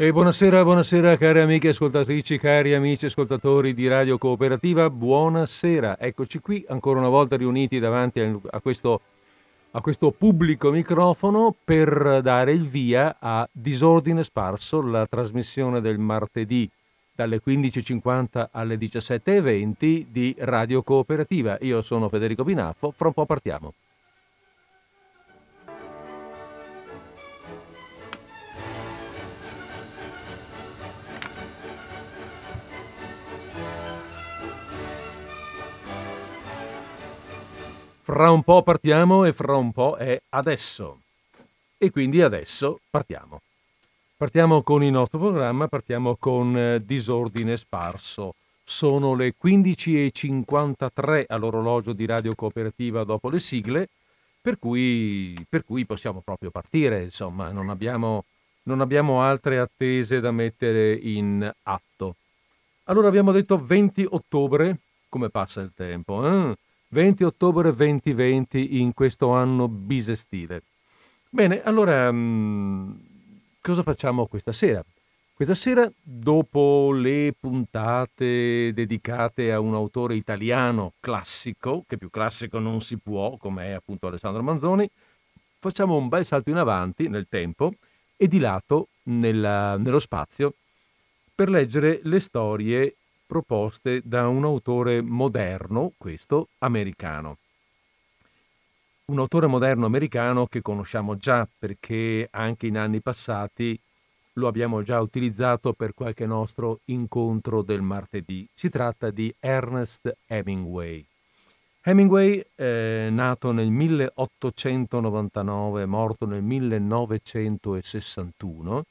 E buonasera, buonasera cari amiche ascoltatrici, cari amici ascoltatori di Radio Cooperativa, buonasera. Eccoci qui ancora una volta riuniti davanti a questo, a questo pubblico microfono per dare il via a Disordine Sparso, la trasmissione del martedì dalle 15.50 alle 17.20 di Radio Cooperativa. Io sono Federico Binaffo, fra un po' partiamo. Fra un po' partiamo e fra un po' è adesso. E quindi adesso partiamo. Partiamo con il nostro programma, partiamo con eh, Disordine Sparso. Sono le 15.53 all'orologio di Radio Cooperativa dopo le sigle, per cui, per cui possiamo proprio partire, insomma, non abbiamo, non abbiamo altre attese da mettere in atto. Allora abbiamo detto 20 ottobre, come passa il tempo, eh? 20 ottobre 2020 in questo anno bisestile. Bene, allora mm, cosa facciamo questa sera? Questa sera, dopo le puntate dedicate a un autore italiano classico, che più classico non si può, come è appunto Alessandro Manzoni, facciamo un bel salto in avanti nel tempo e di lato nella, nello spazio per leggere le storie proposte da un autore moderno, questo americano. Un autore moderno americano che conosciamo già perché anche in anni passati lo abbiamo già utilizzato per qualche nostro incontro del martedì. Si tratta di Ernest Hemingway. Hemingway, eh, nato nel 1899, morto nel 1961,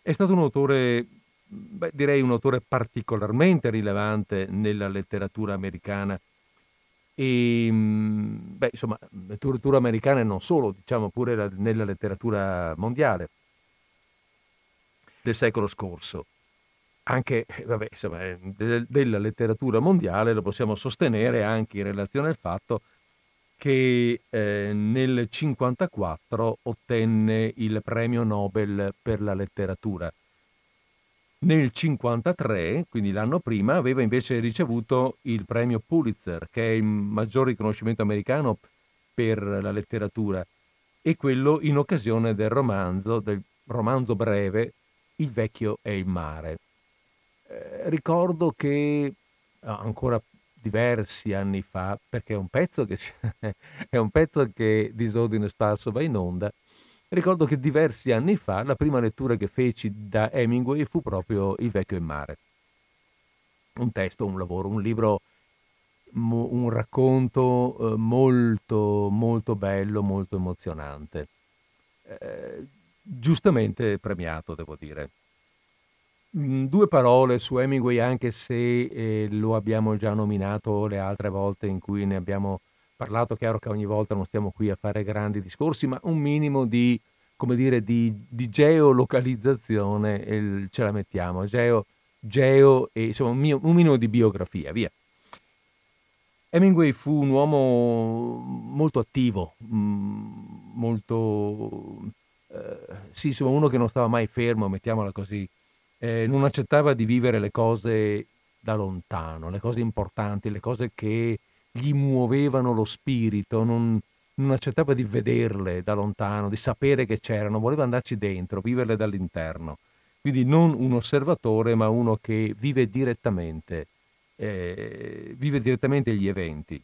è stato un autore beh, direi un autore particolarmente rilevante nella letteratura americana e mm, beh, insomma, letteratura americana e non solo, diciamo pure la, nella letteratura mondiale del secolo scorso. Anche eh, vabbè, insomma, eh, de, della letteratura mondiale lo possiamo sostenere anche in relazione al fatto che eh, nel 1954 ottenne il premio Nobel per la letteratura nel 1953, quindi l'anno prima, aveva invece ricevuto il premio Pulitzer, che è il maggior riconoscimento americano per la letteratura, e quello in occasione del romanzo, del romanzo breve Il vecchio e il mare. Eh, ricordo che ancora diversi anni fa, perché è un pezzo che, è un pezzo che Disordine Sparso va in onda, Ricordo che diversi anni fa la prima lettura che feci da Hemingway fu proprio Il vecchio in mare. Un testo, un lavoro, un libro, un racconto eh, molto, molto bello, molto emozionante. Eh, giustamente premiato, devo dire. Mm, due parole su Hemingway, anche se eh, lo abbiamo già nominato le altre volte in cui ne abbiamo parlato, chiaro che ogni volta non stiamo qui a fare grandi discorsi, ma un minimo di, come dire, di, di geolocalizzazione ce la mettiamo, geo, geo e insomma un minimo di biografia, via. Hemingway fu un uomo molto attivo, mm, molto... Eh, sì, insomma, uno che non stava mai fermo, mettiamola così. Eh, non accettava di vivere le cose da lontano, le cose importanti, le cose che gli muovevano lo spirito, non, non accettava di vederle da lontano, di sapere che c'erano, voleva andarci dentro, viverle dall'interno. Quindi non un osservatore, ma uno che vive direttamente, eh, vive direttamente gli eventi.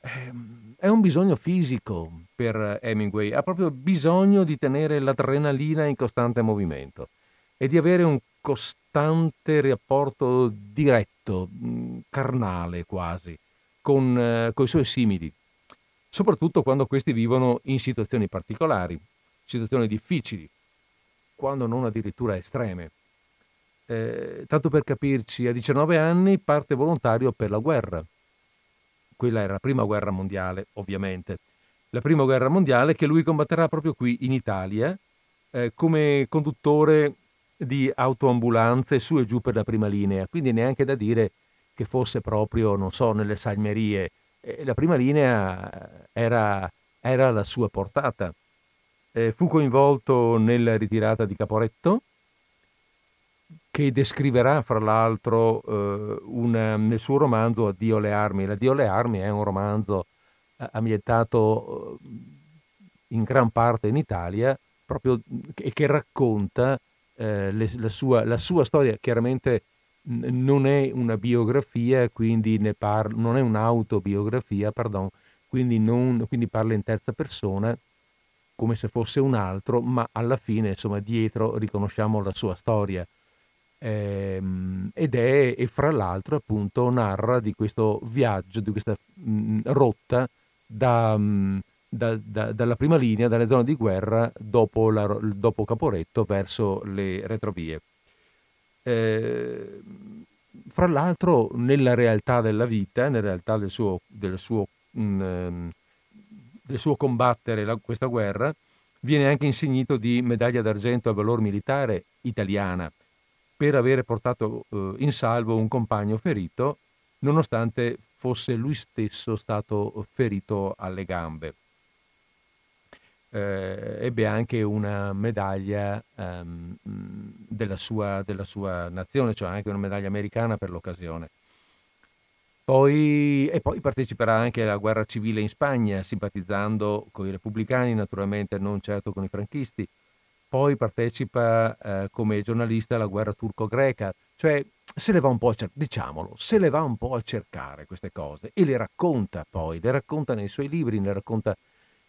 Ehm, è un bisogno fisico per Hemingway, ha proprio bisogno di tenere l'adrenalina in costante movimento e di avere un costante rapporto diretto, carnale quasi, con, eh, con i suoi simili, soprattutto quando questi vivono in situazioni particolari, situazioni difficili, quando non addirittura estreme. Eh, tanto per capirci, a 19 anni parte volontario per la guerra. Quella era la prima guerra mondiale, ovviamente. La prima guerra mondiale che lui combatterà proprio qui in Italia eh, come conduttore di autoambulanze su e giù per la prima linea. Quindi neanche da dire che fosse proprio, non so, nelle salmerie. E la prima linea era, era alla sua portata. Eh, fu coinvolto nella ritirata di Caporetto che descriverà fra l'altro eh, una, nel suo romanzo Addio alle armi. L'Addio alle armi è un romanzo eh, ambientato eh, in gran parte in Italia proprio, e che racconta eh, le, la, sua, la, sua, storia. Chiaramente non è una biografia, quindi ne parla, non è un'autobiografia, pardon, quindi, non, quindi parla in terza persona come se fosse un altro, ma alla fine, insomma, dietro riconosciamo la sua storia. Ehm, ed è, e fra l'altro, appunto, narra di questo viaggio, di questa mh, rotta da, mh, da, da, dalla prima linea, dalle zone di guerra, dopo, la, dopo Caporetto, verso le retrovie. Eh, fra l'altro, nella realtà della vita, nella realtà del suo, del suo, mh, ehm, del suo combattere la, questa guerra, viene anche insignito di medaglia d'argento al valor militare italiana per avere portato eh, in salvo un compagno ferito, nonostante fosse lui stesso stato ferito alle gambe eh, ebbe anche una medaglia um, della, sua, della, sua, nazione, cioè anche una medaglia americana per l'occasione. Poi, e poi parteciperà anche alla guerra civile in Spagna, simpatizzando con i repubblicani, naturalmente non certo con i franchisti. Poi partecipa eh, come giornalista alla guerra turco-greca, cioè se le va un po' a cercare, diciamolo, se le va un po' a cercare queste cose e le racconta poi, le racconta nei suoi libri, le racconta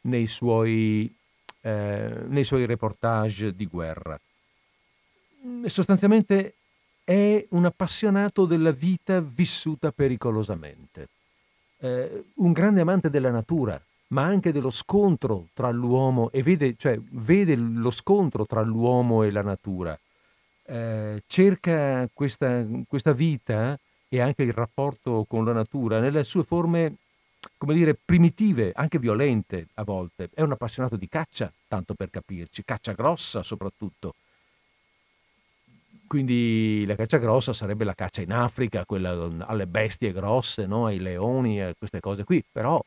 nei suoi, eh, nei suoi reportage di guerra. Mm, sostanzialmente è un appassionato della vita vissuta pericolosamente, eh, un grande amante della natura, ma anche dello scontro tra l'uomo e vede, cioè, vede lo scontro tra l'uomo e la natura. Eh, cerca questa, questa vita e anche il rapporto con la natura nelle sue forme come dire, primitive, anche violente a volte. È un appassionato di caccia, tanto per capirci, caccia grossa soprattutto. Quindi la caccia grossa sarebbe la caccia in Africa, quella alle bestie grosse, no? ai leoni, a queste cose qui, però,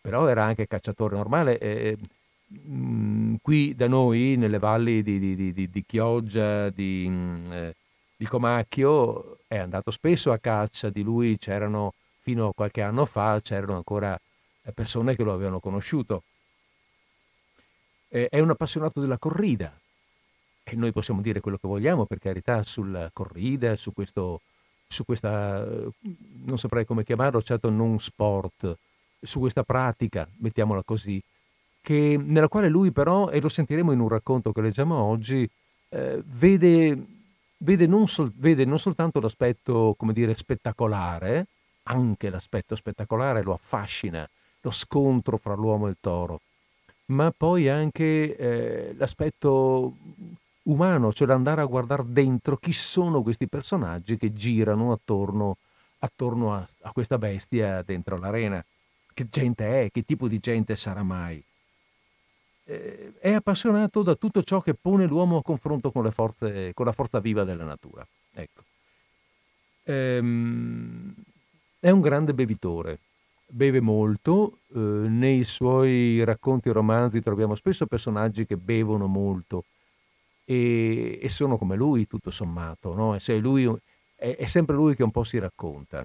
però era anche cacciatore normale. E, mh, mm, qui da noi, nelle valli di, di, di, di Chioggia, di, mh, eh, di Comacchio, è andato spesso a caccia, di lui c'erano fino a qualche anno fa c'erano ancora eh, persone che lo avevano conosciuto. è un appassionato della corrida e noi possiamo dire quello che vogliamo, per carità, sulla corrida, su, questo, su questa, non saprei come chiamarlo, certo non sport, su questa pratica, mettiamola così, che, nella quale lui però, e lo sentiremo in un racconto che leggiamo oggi, eh, vede, vede, non sol, vede, non soltanto l'aspetto, come dire, spettacolare, anche l'aspetto spettacolare lo affascina, lo scontro fra l'uomo e il toro, ma poi anche eh, l'aspetto umano, cioè l'andare a guardare dentro chi sono questi personaggi che girano attorno, attorno a, a, questa bestia dentro l'arena. Che gente è? Che tipo di gente sarà mai? Eh, è appassionato da tutto ciò che pone l'uomo a confronto con, forze, con la forza viva della natura. Ecco. Ehm, è un grande bevitore, beve molto, eh, nei suoi racconti e romanzi troviamo spesso personaggi che bevono molto e, e sono come lui tutto sommato, no? lui, è, è, sempre lui che un po' si racconta.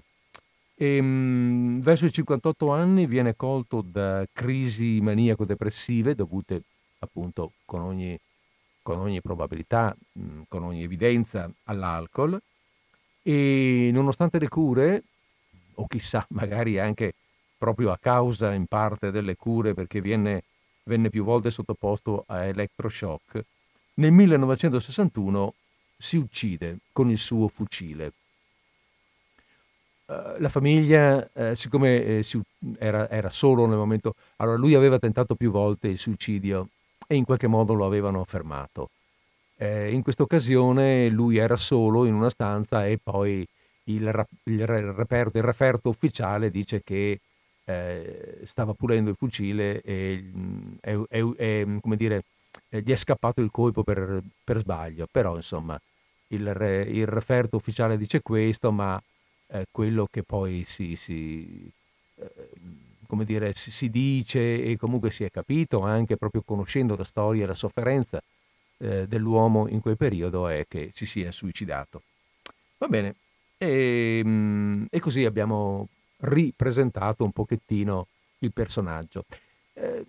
E, ehm, mh, verso i 58 anni viene colto da crisi maniaco-depressive dovute appunto con ogni, con ogni probabilità, mh, con ogni evidenza all'alcol e nonostante le cure o chissà, magari anche proprio a causa in parte delle cure perché viene, venne più volte sottoposto a elettroshock, nel 1961 si uccide con il suo fucile. Uh, la famiglia, eh, siccome eh, si, era, era, solo nel momento, allora lui aveva tentato più volte il suicidio e in qualche modo lo avevano fermato. Eh, in questa occasione lui era solo in una stanza e poi il, il, reperto, il referto ufficiale dice che eh, stava pulendo il fucile e è, è, è, come dire, gli è scappato il colpo per, per sbaglio, però insomma il, il, referto ufficiale dice questo, ma eh, quello che poi si, si, eh, come dire, si, si, dice e comunque si è capito anche proprio conoscendo la storia e la sofferenza eh, dell'uomo in quel periodo è che si sia suicidato. Va bene. E, mm, e così abbiamo ripresentato un pochettino il personaggio. Eh,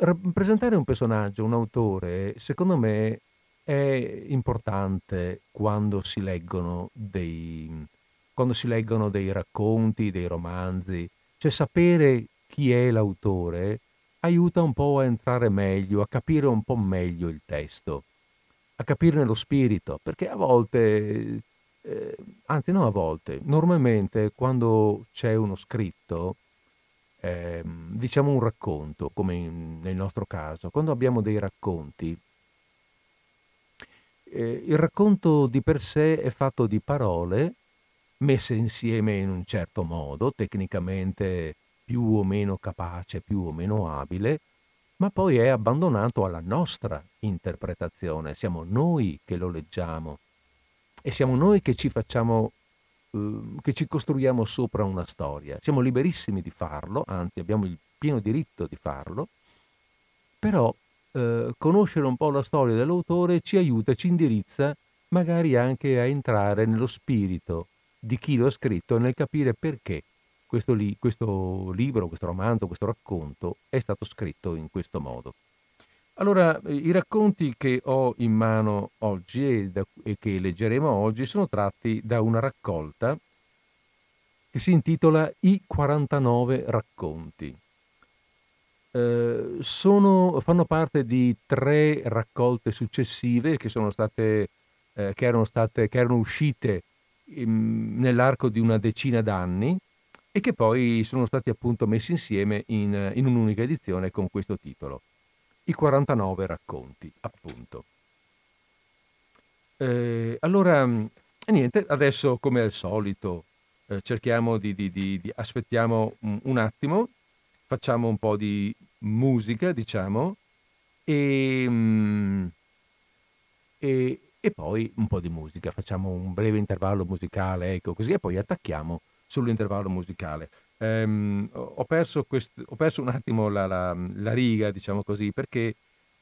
rappresentare un personaggio, un autore, secondo me è importante quando si leggono dei, quando si leggono dei racconti, dei romanzi, cioè sapere chi è l'autore aiuta un po' a entrare meglio, a capire un po' meglio il testo, a capirne lo spirito, perché a volte, eh, anzi no a volte, normalmente quando c'è uno scritto, eh, diciamo un racconto, come in, nel nostro caso, quando abbiamo dei racconti, eh, il racconto di per sé è fatto di parole messe insieme in un certo modo, tecnicamente più o meno capace, più o meno abile, ma poi è abbandonato alla nostra interpretazione. Siamo noi che lo leggiamo e siamo noi che ci facciamo Uhm, che ci costruiamo sopra una storia. Siamo liberissimi di farlo, anzi abbiamo il pieno diritto di farlo, però eh, conoscere un po' la storia dell'autore ci aiuta, ci indirizza magari anche a entrare nello spirito di chi lo ha scritto e nel capire perché questo, li, questo libro, questo romanzo, questo racconto è stato scritto in questo modo. Allora, i racconti che ho in mano oggi e, da, e, che leggeremo oggi sono tratti da una raccolta che si intitola I 49 racconti. Eh, sono, fanno parte di tre raccolte successive che state, eh, che erano, state, che erano uscite in, nell'arco di una decina d'anni e che poi sono stati appunto messi insieme in, in un'unica edizione con questo titolo i 49 racconti, appunto. Eh, allora, mm, niente, adesso come al solito eh, cerchiamo di, di, di, di, aspettiamo un, un, attimo, facciamo un po' di musica, diciamo, e, mm, e, e poi un po' di musica, facciamo un breve intervallo musicale, ecco così, e poi attacchiamo sull'intervallo musicale. Ehm, ho, perso quest- ho, perso un attimo la, la, la, riga, diciamo così, perché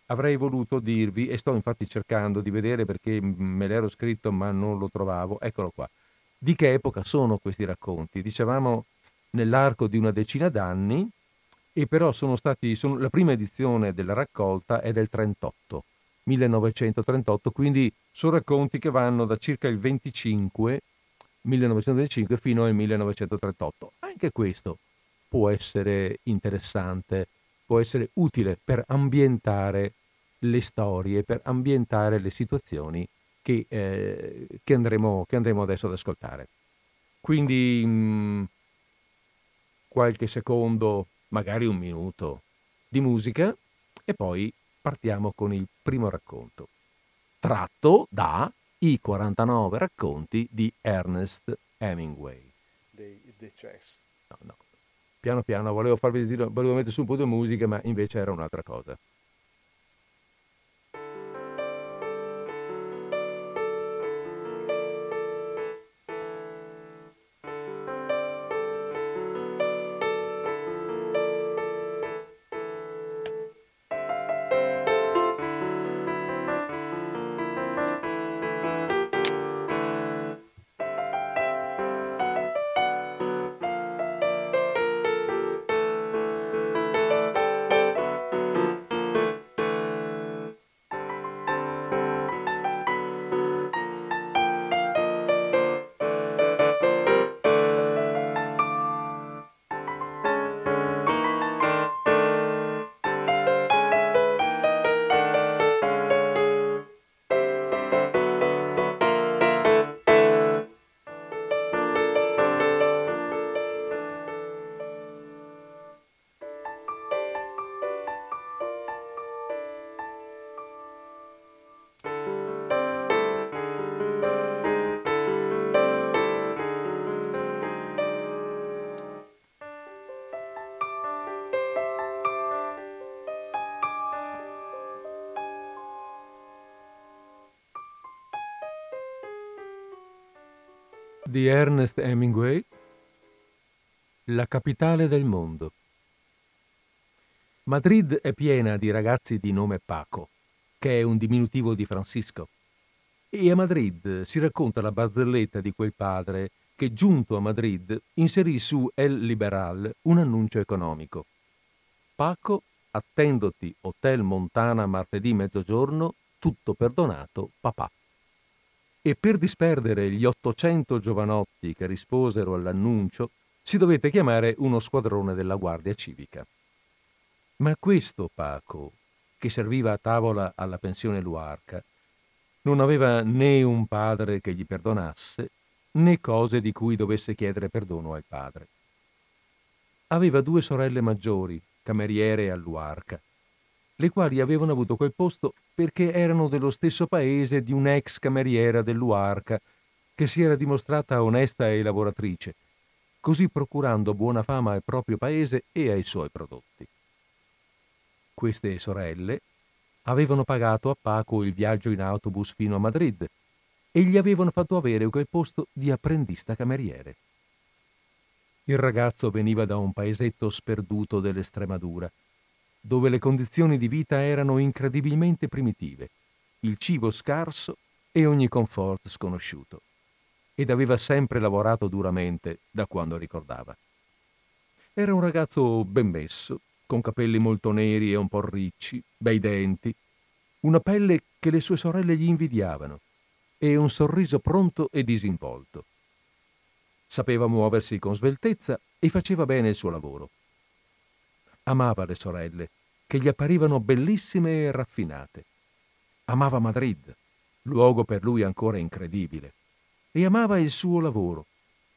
avrei voluto dirvi, e sto infatti cercando di vedere perché me l'ero scritto ma non lo trovavo, eccolo qua. Di che epoca sono questi racconti? Dicevamo nell'arco di una decina d'anni, e però sono stati, sono, la prima edizione della raccolta è del 38, 1938, quindi sono racconti che vanno da circa il 25 1925 fino al 1938. Anche questo può essere interessante, può essere utile per ambientare le storie, per ambientare le situazioni che, eh, che, andremo, che andremo, adesso ad ascoltare. Quindi mh, mm, qualche secondo, magari un minuto di musica e poi partiamo con il primo racconto, tratto da i 49 racconti di Ernest Hemingway. Dei Chess. No, no. Piano piano volevo farvi dire, volevo mettere su un po' di musica, ma invece era un'altra cosa. Ernest Hemingway, La capitale del mondo. Madrid è piena di ragazzi di nome Paco, che è un diminutivo di Francisco. E a Madrid si racconta la barzelletta di quel padre che, giunto a Madrid, inserì su El Liberal un annuncio economico. Paco, attendoti Hotel Montana martedì mezzogiorno, tutto perdonato, papà. E per disperdere gli 800 giovanotti che risposero all'annuncio, si dovette chiamare uno squadrone della Guardia Civica. Ma questo Paco, che serviva a tavola alla pensione Luarca, non aveva né un padre che gli perdonasse, né cose di cui dovesse chiedere perdono al padre. Aveva due sorelle maggiori, cameriere a Luarca, le quali avevano avuto quel posto perché erano dello stesso paese di un'ex cameriera del Luarca, che si era dimostrata onesta e lavoratrice, così procurando buona fama al proprio paese e ai suoi prodotti. Queste sorelle avevano pagato a Paco il viaggio in autobus fino a Madrid e gli avevano fatto avere quel posto di apprendista cameriere. Il ragazzo veniva da un paesetto sperduto dell'Estremadura, dove le condizioni di vita erano incredibilmente primitive, il cibo scarso e ogni comfort sconosciuto, ed aveva sempre lavorato duramente da quando ricordava. Era un ragazzo ben messo, con capelli molto neri e un po' ricci, bei denti, una pelle che le sue sorelle gli invidiavano e un sorriso pronto e disinvolto. Sapeva muoversi con sveltezza e faceva bene il suo lavoro. Amava le sorelle, che gli apparivano bellissime e raffinate. Amava Madrid, luogo per lui ancora incredibile, e amava il suo lavoro,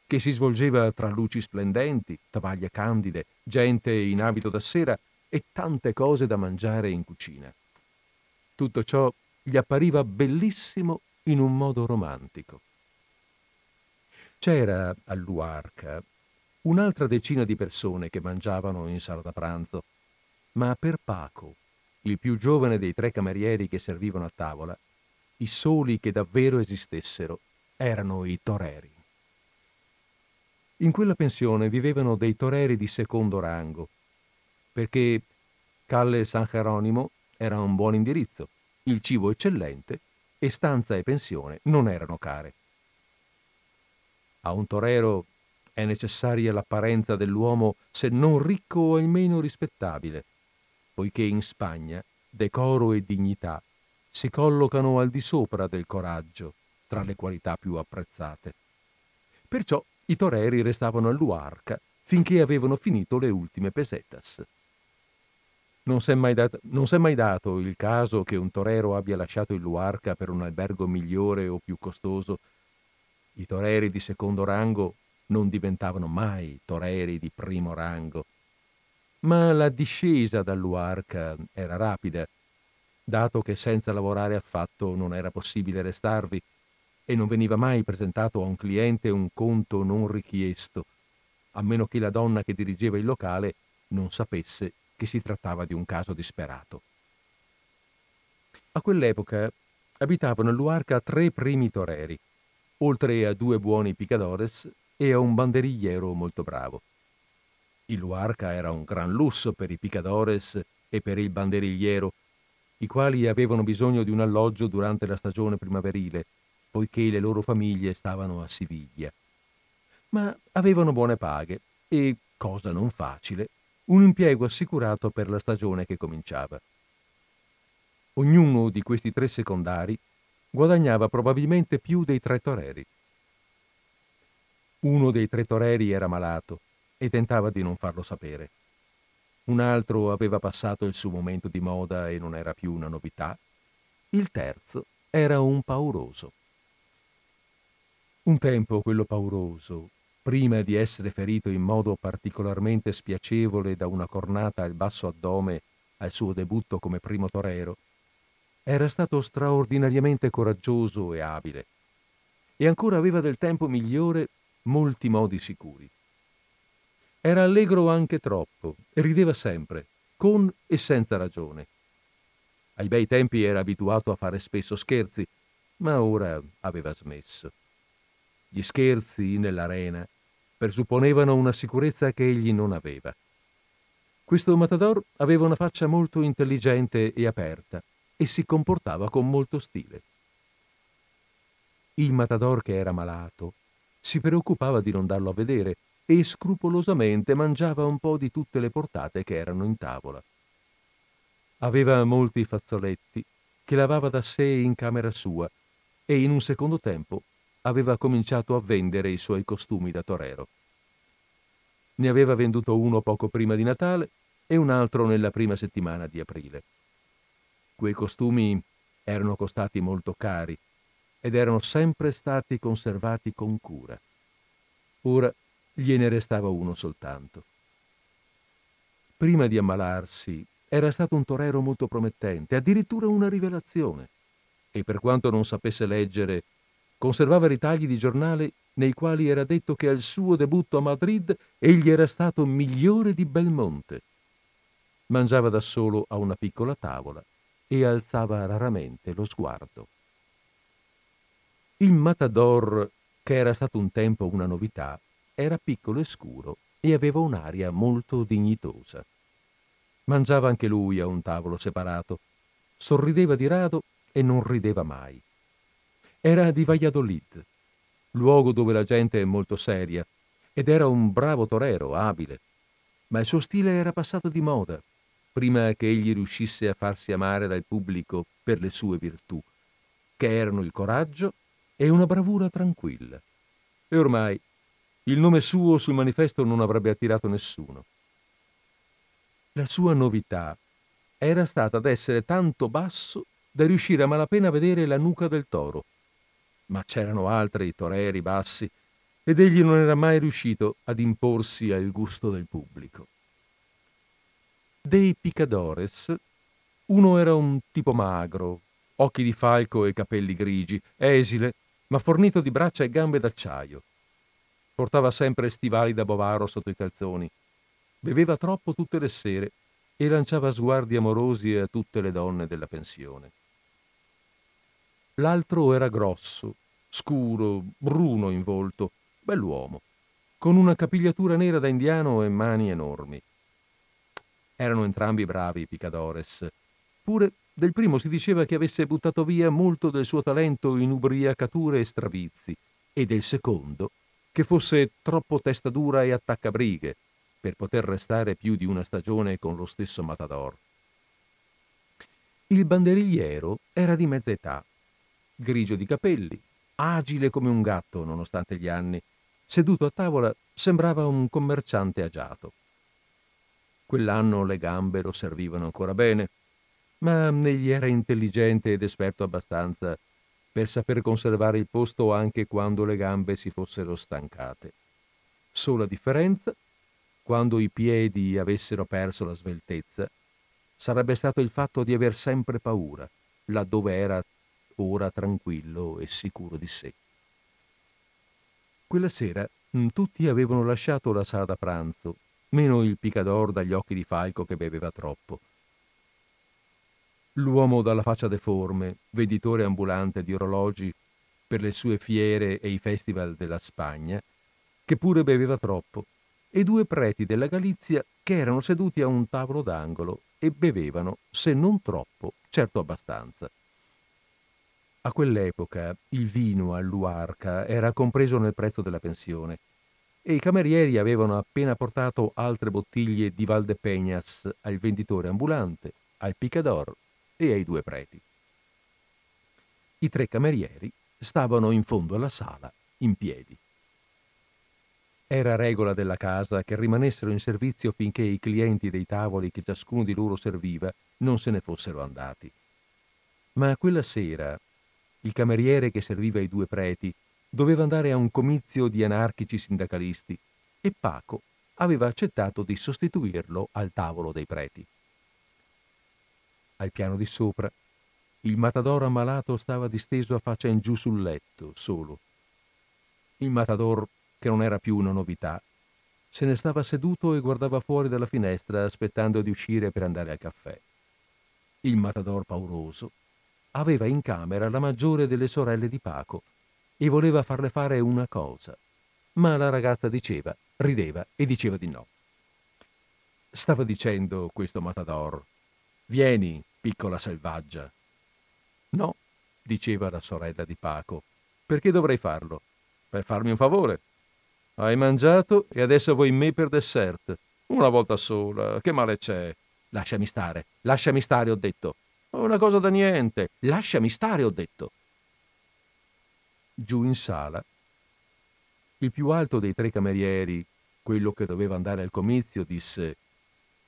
che si svolgeva tra luci splendenti, tovaglie candide, gente in abito da sera e tante cose da mangiare in cucina. Tutto ciò gli appariva bellissimo in un modo romantico. C'era a Luarca un'altra decina di persone che mangiavano in sala da pranzo, ma per Paco, il più giovane dei tre camerieri che servivano a tavola, i soli che davvero esistessero erano i toreri. In quella pensione vivevano dei toreri di secondo rango, perché Calle San Geronimo era un buon indirizzo, il cibo eccellente e stanza e pensione non erano care. A un torero è necessaria l'apparenza dell'uomo se non ricco o almeno rispettabile, poiché in Spagna decoro e dignità si collocano al di sopra del coraggio tra le qualità più apprezzate. Perciò i toreri restavano a Luarca finché avevano finito le ultime pesetas. Non s'è, dat- non s'è mai dato il caso che un torero abbia lasciato il Luarca per un albergo migliore o più costoso. I toreri di secondo rango non diventavano mai toreri di primo rango. Ma la discesa dall'Uarca era rapida, dato che senza lavorare affatto non era possibile restarvi e non veniva mai presentato a un cliente un conto non richiesto, a meno che la donna che dirigeva il locale non sapesse che si trattava di un caso disperato. A quell'epoca abitavano a Luarca tre primi toreri, oltre a due buoni picadores e a un banderigliero molto bravo. Il Luarca era un gran lusso per i picadores e per il banderigliero, i quali avevano bisogno di un alloggio durante la stagione primaverile poiché le loro famiglie stavano a Siviglia. Ma avevano buone paghe e, cosa non facile, un impiego assicurato per la stagione che cominciava. Ognuno di questi tre secondari guadagnava probabilmente più dei tre toreri. Uno dei tre toreri era malato e tentava di non farlo sapere. Un altro aveva passato il suo momento di moda e non era più una novità. Il terzo era un pauroso. Un tempo quello pauroso, prima di essere ferito in modo particolarmente spiacevole da una cornata al basso addome al suo debutto come primo torero, era stato straordinariamente coraggioso e abile, e ancora aveva del tempo migliore molti modi sicuri. Era allegro anche troppo e rideva sempre, con e senza ragione. Ai bei tempi era abituato a fare spesso scherzi, ma ora aveva smesso. Gli scherzi nell'arena presupponevano una sicurezza che egli non aveva. Questo matador aveva una faccia molto intelligente e aperta e si comportava con molto stile. il matador che era malato si preoccupava di non darlo a vedere e scrupolosamente mangiava un po' di tutte le portate che erano in tavola. Aveva molti fazzoletti che lavava da sé in camera sua e in un secondo tempo aveva cominciato a vendere i suoi costumi da torero. Ne aveva venduto uno poco prima di Natale e un altro nella prima settimana di aprile. Quei costumi erano costati molto cari ed erano sempre stati conservati con cura. Ora gliene restava uno soltanto. Prima di ammalarsi era stato un torero molto promettente, addirittura una rivelazione, e per quanto non sapesse leggere, conservava ritagli di giornale nei quali era detto che al suo debutto a Madrid egli era stato migliore di Belmonte. Mangiava da solo a una piccola tavola e alzava raramente lo sguardo. Il matador, che era stato un tempo una novità, era piccolo e scuro e aveva un'aria molto dignitosa. Mangiava anche lui a un tavolo separato, sorrideva di rado e non rideva mai. Era di Valladolid, luogo dove la gente è molto seria, ed era un bravo torero, abile, ma il suo stile era passato di moda, prima che egli riuscisse a farsi amare dal pubblico per le sue virtù, che erano il coraggio e una bravura tranquilla. E ormai il nome suo sul manifesto non avrebbe attirato nessuno. La sua novità era stata d'essere tanto basso da riuscire a malapena a vedere la nuca del toro. Ma c'erano altri toreri bassi ed egli non era mai riuscito ad imporsi al gusto del pubblico. Dei picadores, uno era un tipo magro, occhi di falco e capelli grigi, esile, ma fornito di braccia e gambe d'acciaio. Portava sempre stivali da bovaro sotto i calzoni Beveva troppo tutte le sere e lanciava sguardi amorosi a tutte le donne della pensione. L'altro era grosso, scuro, bruno in volto, bell'uomo, con una capigliatura nera da indiano e mani enormi. Erano entrambi bravi picadores. Pure del primo si diceva che avesse buttato via molto del suo talento in ubriacature e stravizi, e del secondo che fosse troppo testa dura e attaccabrighe, per poter restare più di una stagione con lo stesso Matador. Il banderigliero era di mezza età, grigio di capelli, agile come un gatto nonostante gli anni, seduto a tavola sembrava un commerciante agiato. Quell'anno le gambe lo servivano ancora bene, ma egli era intelligente ed esperto abbastanza per saper conservare il posto anche quando le gambe si fossero stancate. Sola differenza quando i piedi avessero perso la sveltezza, sarebbe stato il fatto di aver sempre paura, laddove era ora tranquillo e sicuro di sé. Quella sera mm, tutti avevano lasciato la sala da pranzo, meno il picador dagli occhi di falco che beveva troppo. L'uomo dalla faccia deforme, venditore ambulante di orologi per le sue fiere e i festival della Spagna, che pure beveva troppo, e due preti della Galizia che erano seduti a un tavolo d'angolo e bevevano, se non troppo, certo abbastanza. A quell'epoca il vino all'Uarca era compreso nel prezzo della pensione e i camerieri avevano appena portato altre bottiglie di Valdepeñas al venditore ambulante, al picador e ai due preti. I tre camerieri stavano in fondo alla sala, in piedi. Era regola della casa che rimanessero in servizio finché i clienti dei tavoli che ciascuno di loro serviva non se ne fossero andati. Ma quella sera il cameriere che serviva i due preti doveva andare a un comizio di anarchici sindacalisti e Paco aveva accettato di sostituirlo al tavolo dei preti. Al piano di sopra il matador ammalato stava disteso a faccia in giù sul letto, solo. Il matador che non era più una novità, se ne stava seduto e guardava fuori dalla finestra aspettando di uscire per andare al caffè. Il matador pauroso aveva in camera la maggiore delle sorelle di Paco e voleva farle fare una cosa, ma la ragazza diceva, rideva e diceva di no. Stava dicendo questo matador, vieni, piccola selvaggia. No, diceva la sorella di Paco, Perché dovrei farlo? Per farmi un favore. Hai mangiato e adesso vuoi me per dessert. Una volta sola, che male c'è? Lasciami stare, lasciami stare, ho detto. Una cosa da niente, lasciami stare, ho detto. Giù in sala, il più alto dei tre camerieri, quello che doveva andare al comizio, disse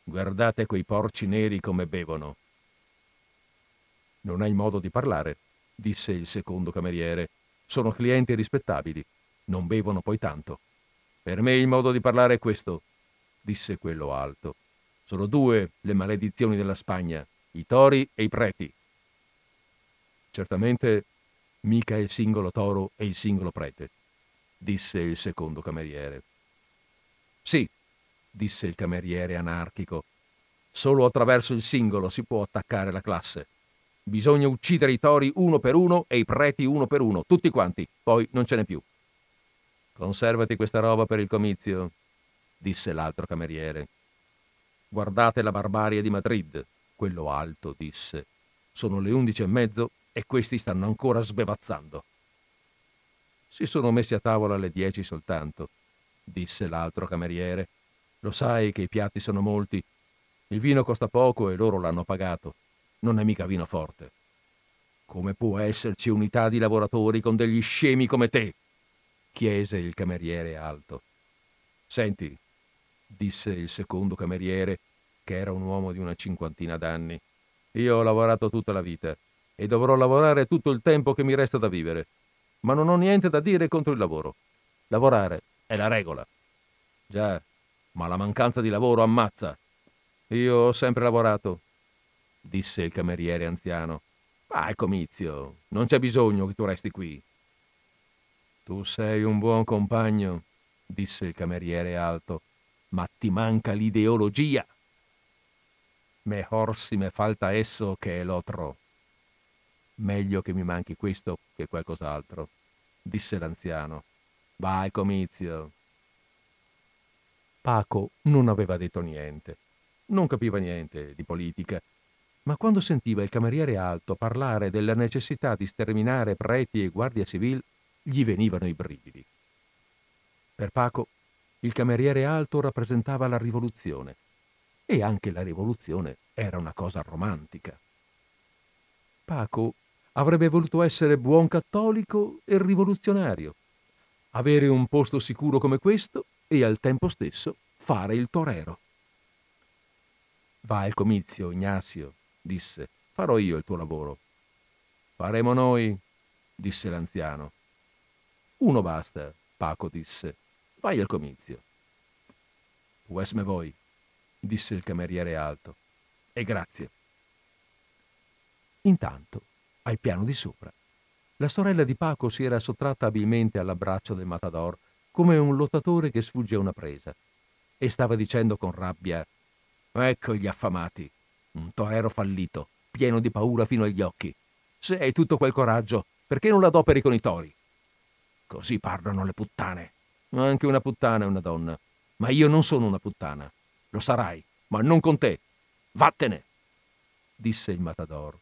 Guardate quei porci neri come bevono. Non hai modo di parlare, disse il secondo cameriere. Sono clienti rispettabili, non bevono poi tanto. Per me il modo di parlare è questo, disse quello alto. Sono due le maledizioni della Spagna, i tori e i preti. Certamente mica il singolo toro e il singolo prete, disse il secondo cameriere. Sì, disse il cameriere anarchico, solo attraverso il singolo si può attaccare la classe. Bisogna uccidere i tori uno per uno e i preti uno per uno, tutti quanti, poi non ce n'è più. Conservati questa roba per il comizio, disse l'altro cameriere. Guardate la barbarie di Madrid, quello alto disse. Sono le undici e mezzo e questi stanno ancora sbevazzando. Si sono messi a tavola alle dieci soltanto, disse l'altro cameriere. Lo sai che i piatti sono molti. Il vino costa poco e loro l'hanno pagato. Non è mica vino forte. Come può esserci unità di lavoratori con degli scemi come te? chiese il cameriere alto. Senti, disse il secondo cameriere, che era un uomo di una cinquantina d'anni, io ho lavorato tutta la vita e dovrò lavorare tutto il tempo che mi resta da vivere, ma non ho niente da dire contro il lavoro. Lavorare è la regola. Già, ma la mancanza di lavoro ammazza. Io ho sempre lavorato, disse il cameriere anziano. Vai, comizio, non c'è bisogno che tu resti qui. Tu sei un buon compagno, disse il cameriere alto, ma ti manca l'ideologia. Mejor si me falta esso che el otro. Meglio che mi manchi questo che qualcos'altro, disse l'anziano. Vai, comizio. Paco non aveva detto niente, non capiva niente di politica, ma quando sentiva il cameriere alto parlare della necessità di sterminare preti e guardia civile, gli venivano i brividi. Per Paco il cameriere alto rappresentava la rivoluzione e anche la rivoluzione era una cosa romantica. Paco avrebbe voluto essere buon cattolico e rivoluzionario, avere un posto sicuro come questo e al tempo stesso fare il torero. Va al comizio, Ignazio, disse, farò io il tuo lavoro. Faremo noi, disse l'anziano. Uno basta, Paco disse. Vai al comizio. Pues me voi, disse il cameriere alto. E grazie. Intanto, al piano di sopra, la sorella di Paco si era sottratta abilmente all'abbraccio del matador come un lottatore che sfugge a una presa e stava dicendo con rabbia Ecco gli affamati, un torero fallito, pieno di paura fino agli occhi. Se hai tutto quel coraggio, perché non l'adoperi con i tori? Così parlano le puttane. Anche una puttana è una donna. Ma io non sono una puttana. Lo sarai, ma non con te. Vattene! disse il matador,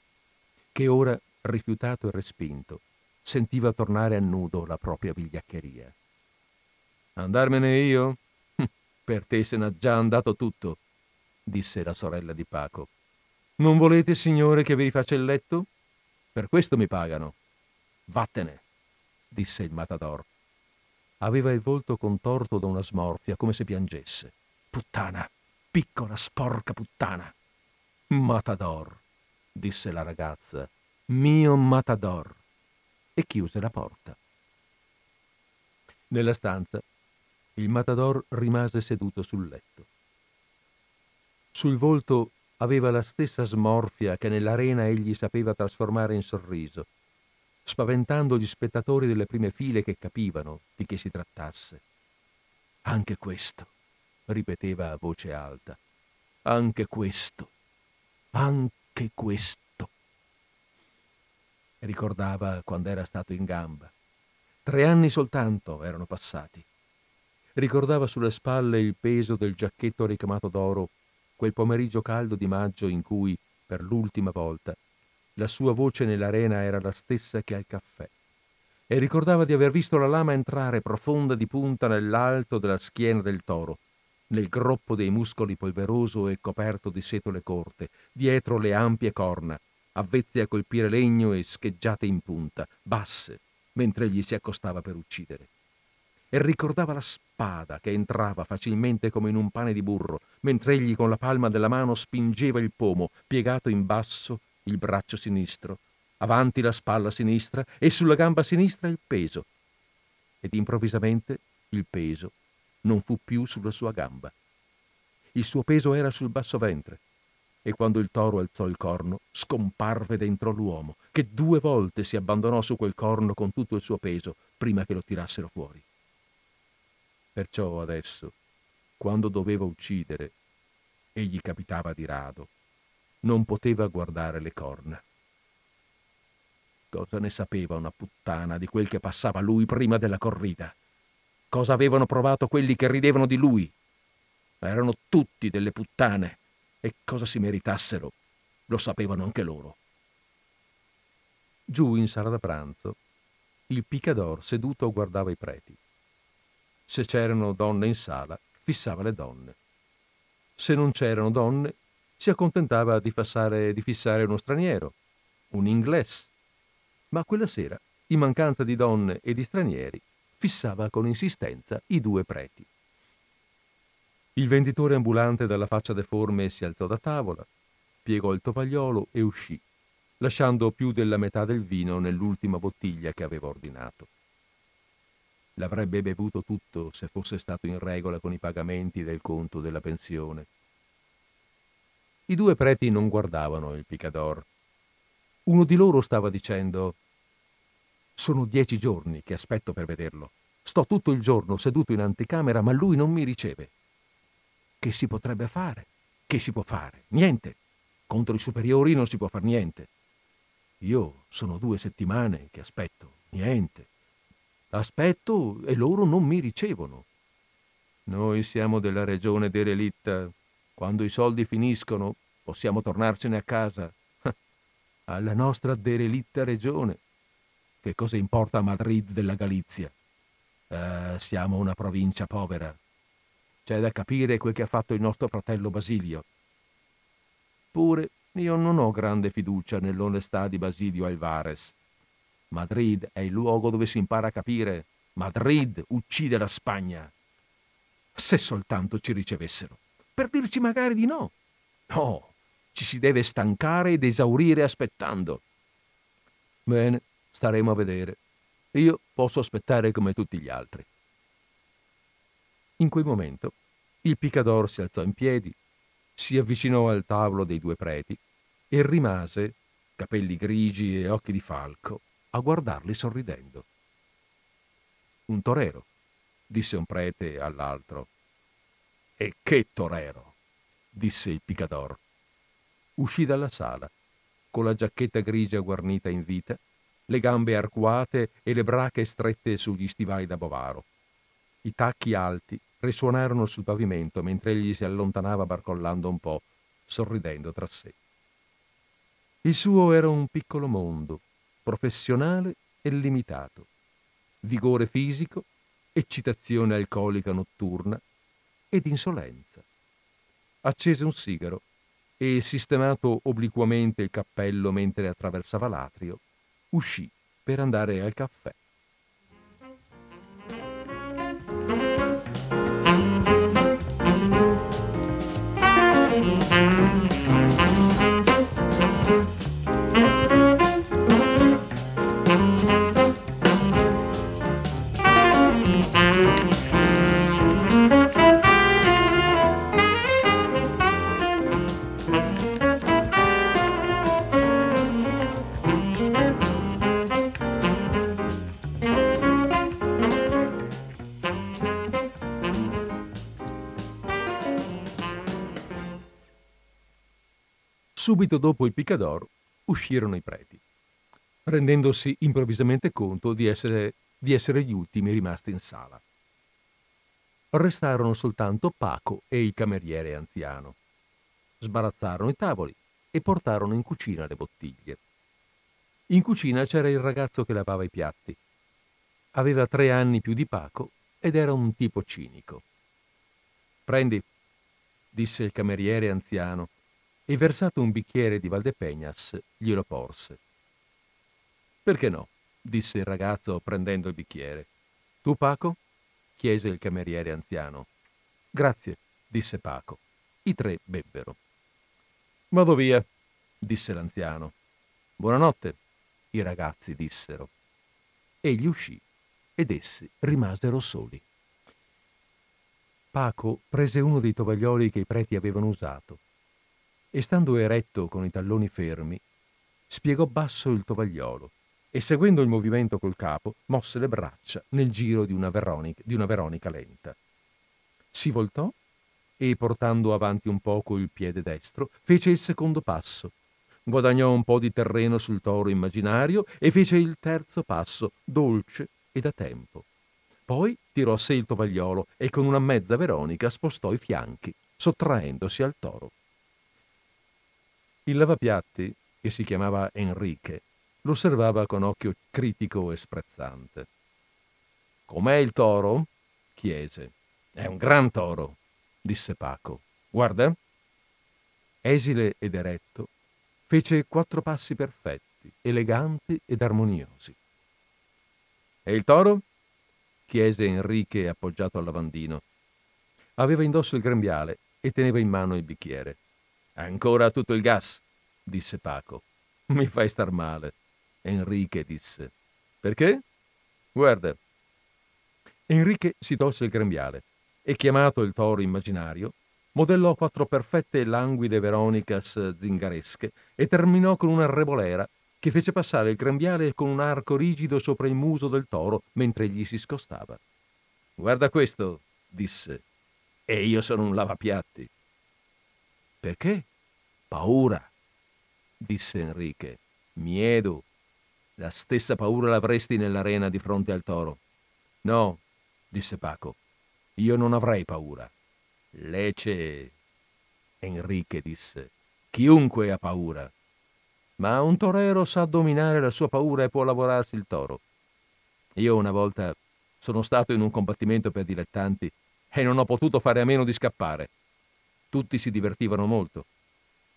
che ora, rifiutato e respinto, sentiva tornare a nudo la propria vigliaccheria. Andarmene io? Hm, per te se n'ha già andato tutto, disse la sorella di Paco. Non volete, signore, che vi rifaccia il letto? Per questo mi pagano. Vattene disse il matador. Aveva il volto contorto da una smorfia, come se piangesse. Puttana, piccola sporca puttana. Matador, disse la ragazza, mio matador, e chiuse la porta. Nella stanza il matador rimase seduto sul letto. Sul volto aveva la stessa smorfia che nell'arena egli sapeva trasformare in sorriso spaventando gli spettatori delle prime file che capivano di che si trattasse. Anche questo, ripeteva a voce alta, anche questo, anche questo. Ricordava quando era stato in gamba. Tre anni soltanto erano passati. Ricordava sulle spalle il peso del giacchetto ricamato d'oro quel pomeriggio caldo di maggio in cui, per l'ultima volta, la sua voce nell'arena era la stessa che al caffè e ricordava di aver visto la lama entrare profonda di punta nell'alto della schiena del toro, nel groppo dei muscoli polveroso e coperto di setole corte, dietro le ampie corna, avvezze a colpire legno e scheggiate in punta, basse, mentre egli si accostava per uccidere. E ricordava la spada che entrava facilmente come in un pane di burro, mentre egli con la palma della mano spingeva il pomo, piegato in basso il braccio sinistro, avanti la spalla sinistra e sulla gamba sinistra il peso. Ed improvvisamente il peso non fu più sulla sua gamba. Il suo peso era sul basso ventre, e quando il toro alzò il corno, scomparve dentro l'uomo, che due volte si abbandonò su quel corno con tutto il suo peso prima che lo tirassero fuori. Perciò adesso, quando doveva uccidere, e gli capitava di rado, non poteva guardare le corna. Cosa ne sapeva una puttana di quel che passava lui prima della corrida? Cosa avevano provato quelli che ridevano di lui? Erano tutti delle puttane e cosa si meritassero lo sapevano anche loro. Giù in sala da pranzo, il picador seduto guardava i preti. Se c'erano donne in sala, fissava le donne. Se non c'erano donne, si accontentava di, fassare, di fissare uno straniero, un inglese, ma quella sera, in mancanza di donne e di stranieri, fissava con insistenza i due preti. Il venditore ambulante dalla faccia deforme si alzò da tavola, piegò il tovagliolo e uscì, lasciando più della metà del vino nell'ultima bottiglia che aveva ordinato. L'avrebbe bevuto tutto se fosse stato in regola con i pagamenti del conto della pensione. I due preti non guardavano il picador. Uno di loro stava dicendo sono dieci giorni che aspetto per vederlo. Sto tutto il giorno seduto in anticamera, ma lui non mi riceve. Che si potrebbe fare? Che si può fare? Niente. Contro i superiori non si può fare niente. Io sono due settimane che aspetto. Niente. Aspetto e loro non mi ricevono. Noi siamo della regione derelitta. Quando i soldi finiscono, possiamo tornarcene a casa. Alla nostra derelitta regione. Che cosa importa Madrid della Galizia? Eh, siamo una provincia povera. C'è da capire quel che ha fatto il nostro fratello Basilio. Pure io non ho grande fiducia nell'onestà di Basilio Alvarez. Madrid è il luogo dove si impara a capire. Madrid uccide la Spagna. Se soltanto ci ricevessero, per dirci magari di no. No, ci si deve stancare ed esaurire aspettando. Bene, Staremo a vedere. Io posso aspettare come tutti gli altri. In quel momento il picador si alzò in piedi, si avvicinò al tavolo dei due preti e rimase, capelli grigi e occhi di falco, a guardarli sorridendo. Un torero, disse un prete all'altro. E che torero! disse il picador. Uscì dalla sala, con la giacchetta grigia guarnita in vita le gambe arcuate e le brache strette sugli stivali da bovaro. I tacchi alti risuonarono sul pavimento mentre egli si allontanava barcollando un po', sorridendo tra sé. Il suo era un piccolo mondo, professionale e limitato. Vigore fisico, eccitazione alcolica notturna ed insolenza. Accese un sigaro e, sistemato obliquamente il cappello mentre attraversava l'atrio, uscì per andare al caffè. Subito dopo il picador uscirono i preti, rendendosi improvvisamente conto di essere, di essere gli ultimi rimasti in sala. Restarono soltanto Paco e il cameriere anziano. Sbarazzarono i tavoli e portarono in cucina le bottiglie. In cucina c'era il ragazzo che lavava i piatti. Aveva tre anni più di Paco ed era un tipo cinico. Prendi, disse il cameriere anziano, e versato un bicchiere di Valdepeñas, glielo porse. Perché no? disse il ragazzo prendendo il bicchiere. Tu, Paco? chiese il cameriere anziano. Grazie, disse Paco. I tre bebbero. Vado via, disse l'anziano. Buonanotte, i ragazzi dissero. Egli uscì ed essi rimasero soli. Paco prese uno dei tovaglioli che i preti avevano usato e stando eretto con i talloni fermi, spiegò basso il tovagliolo e seguendo il movimento col capo mosse le braccia nel giro di una Veronica, di una Veronica lenta. Si voltò e, portando avanti un poco il piede destro, fece il secondo passo. Guadagnò un po' di terreno sul toro immaginario e fece il terzo passo, dolce e da tempo. Poi tirò a sé il tovagliolo e con una mezza Veronica spostò i fianchi, sottraendosi al toro. Il lavapiatti, che si chiamava Enrique, lo osservava con occhio critico e sprezzante. Com'è il toro? chiese. È un gran toro, disse Paco. Guarda. Esile ed eretto, fece quattro passi perfetti, eleganti ed armoniosi. E il toro? chiese Enrique appoggiato al lavandino. Aveva indosso il grembiale e teneva in mano il bicchiere. Ancora tutto il gas, disse Paco. Mi fai star male. Enrique disse. Perché? Guarda. Enrique si tolse il grembiale e, chiamato il toro immaginario, modellò quattro perfette e languide Veronicas zingaresche e terminò con una revolera che fece passare il grembiale con un arco rigido sopra il muso del toro mentre egli si scostava. Guarda questo, disse, e io sono un lavapiatti. Perché? Paura, disse Enrique. Miedo. La stessa paura l'avresti nell'arena di fronte al toro. No, disse Paco. Io non avrei paura. Lece. Enrique disse. Chiunque ha paura. Ma un torero sa dominare la sua paura e può lavorarsi il toro. Io una volta sono stato in un combattimento per dilettanti e non ho potuto fare a meno di scappare. Tutti si divertivano molto.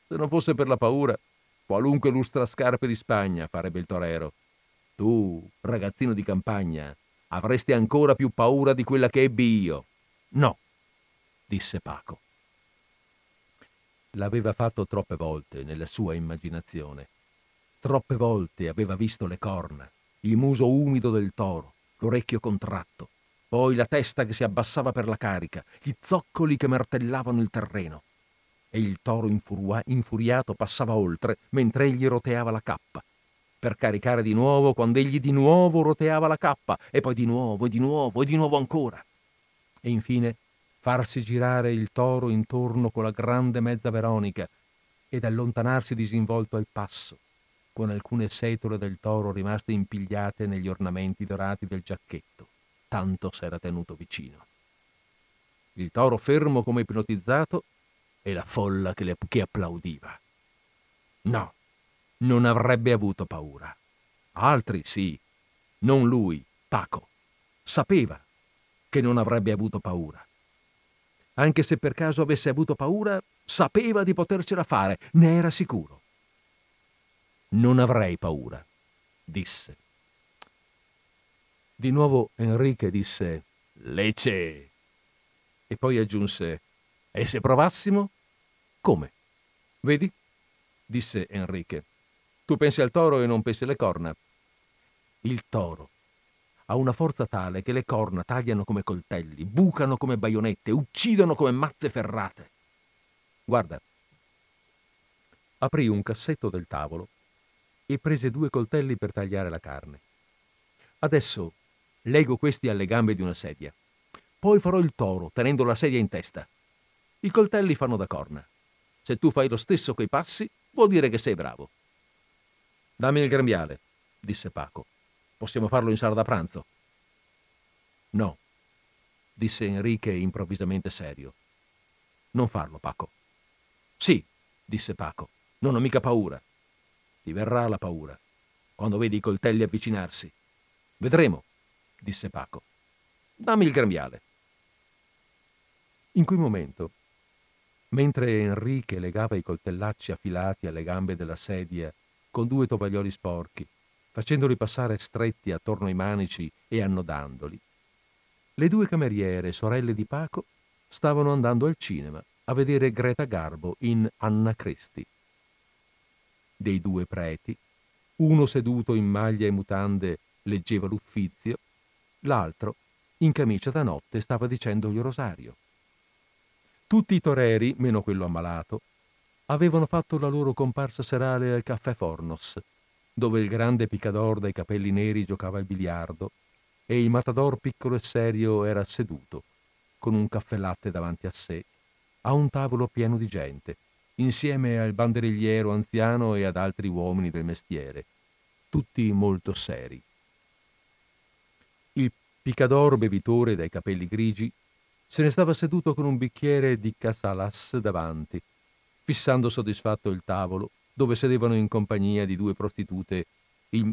Se non fosse per la paura, qualunque lustrascarpe di Spagna farebbe il torero. Tu, ragazzino di campagna, avresti ancora più paura di quella che ebbi io. No, disse Paco. L'aveva fatto troppe volte nella sua immaginazione. Troppe volte aveva visto le corna, il muso umido del toro, l'orecchio contratto, poi la testa che si abbassava per la carica, gli zoccoli che martellavano il terreno. E il toro infurua- infuriato passava oltre mentre egli roteava la cappa, per caricare di nuovo quando egli di nuovo roteava la cappa, e poi di nuovo, e di nuovo, e di nuovo ancora. E infine farsi girare il toro intorno con la grande mezza Veronica ed allontanarsi disinvolto al passo, con alcune setole del toro rimaste impigliate negli ornamenti dorati del giacchetto tanto s'era tenuto vicino. Il toro fermo come ipnotizzato e la folla che, le, che applaudiva. No, non avrebbe avuto paura. Altri sì, non lui, Paco. Sapeva che non avrebbe avuto paura. Anche se per caso avesse avuto paura, sapeva di potercela fare, ne era sicuro. Non avrei paura, disse. Di nuovo Enrique disse Lecce. E poi aggiunse E se provassimo? Come? Vedi? disse Enrique. Tu pensi al toro e non pensi alle corna. Il toro ha una forza tale che le corna tagliano come coltelli, bucano come baionette, uccidono come mazze ferrate. Guarda. Aprì un cassetto del tavolo e prese due coltelli per tagliare la carne. Adesso Lego questi alle gambe di una sedia. Poi farò il toro, tenendo la sedia in testa. I coltelli fanno da corna. Se tu fai lo stesso coi passi, vuol dire che sei bravo. Dammi il grembiale, disse Paco. Possiamo farlo in sala da pranzo. No, disse Enrique improvvisamente serio. Non farlo, Paco. Sì, disse Paco. Non ho mica paura. Ti verrà la paura quando vedi i coltelli avvicinarsi. Vedremo disse Paco. Dammi il grembiale. In quel momento, mentre Enrique legava i coltellacci affilati alle gambe della sedia con due tovaglioli sporchi, facendoli passare stretti attorno ai manici e annodandoli, le due cameriere, sorelle di Paco, stavano andando al cinema a vedere Greta Garbo in Anna Cresti. Dei due preti, uno seduto in maglia e mutande leggeva l'uffizio, l'altro, in camicia da notte, stava dicendo il rosario. Tutti i toreri, meno quello ammalato, avevano fatto la loro comparsa serale al caffè Fornos, dove il grande picador dai capelli neri giocava al biliardo e il matador piccolo e serio era seduto, con un caffè latte davanti a sé, a un tavolo pieno di gente, insieme al banderigliero anziano e ad altri uomini del mestiere, tutti molto seri. Picador bevitore dai capelli grigi se ne stava seduto con un bicchiere di casalas davanti, fissando soddisfatto il tavolo dove sedevano in compagnia di due prostitute il,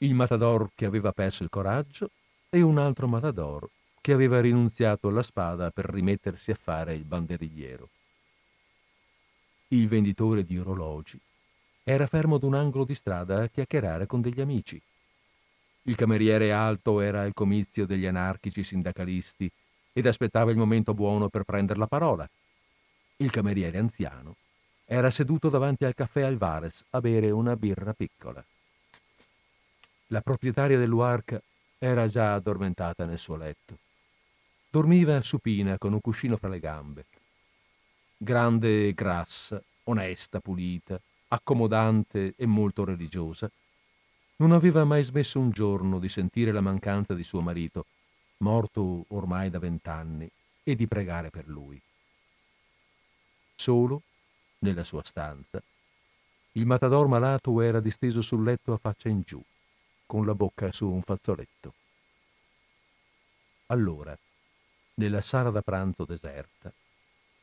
il matador che aveva perso il coraggio e un altro matador che aveva rinunziato alla spada per rimettersi a fare il banderigliero. Il venditore di orologi era fermo ad un angolo di strada a chiacchierare con degli amici. Il cameriere alto era al comizio degli anarchici sindacalisti ed aspettava il momento buono per prendere la parola. Il cameriere anziano era seduto davanti al caffè Alvarez a bere una birra piccola. La proprietaria dell'Uarca era già addormentata nel suo letto. Dormiva supina con un cuscino fra le gambe. Grande e grassa, onesta, pulita, accomodante e molto religiosa, non aveva mai smesso un giorno di sentire la mancanza di suo marito, morto ormai da vent'anni, e di pregare per lui. Solo, nella sua stanza, il matador malato era disteso sul letto a faccia in giù, con la bocca su un fazzoletto. Allora, nella sala da pranzo deserta,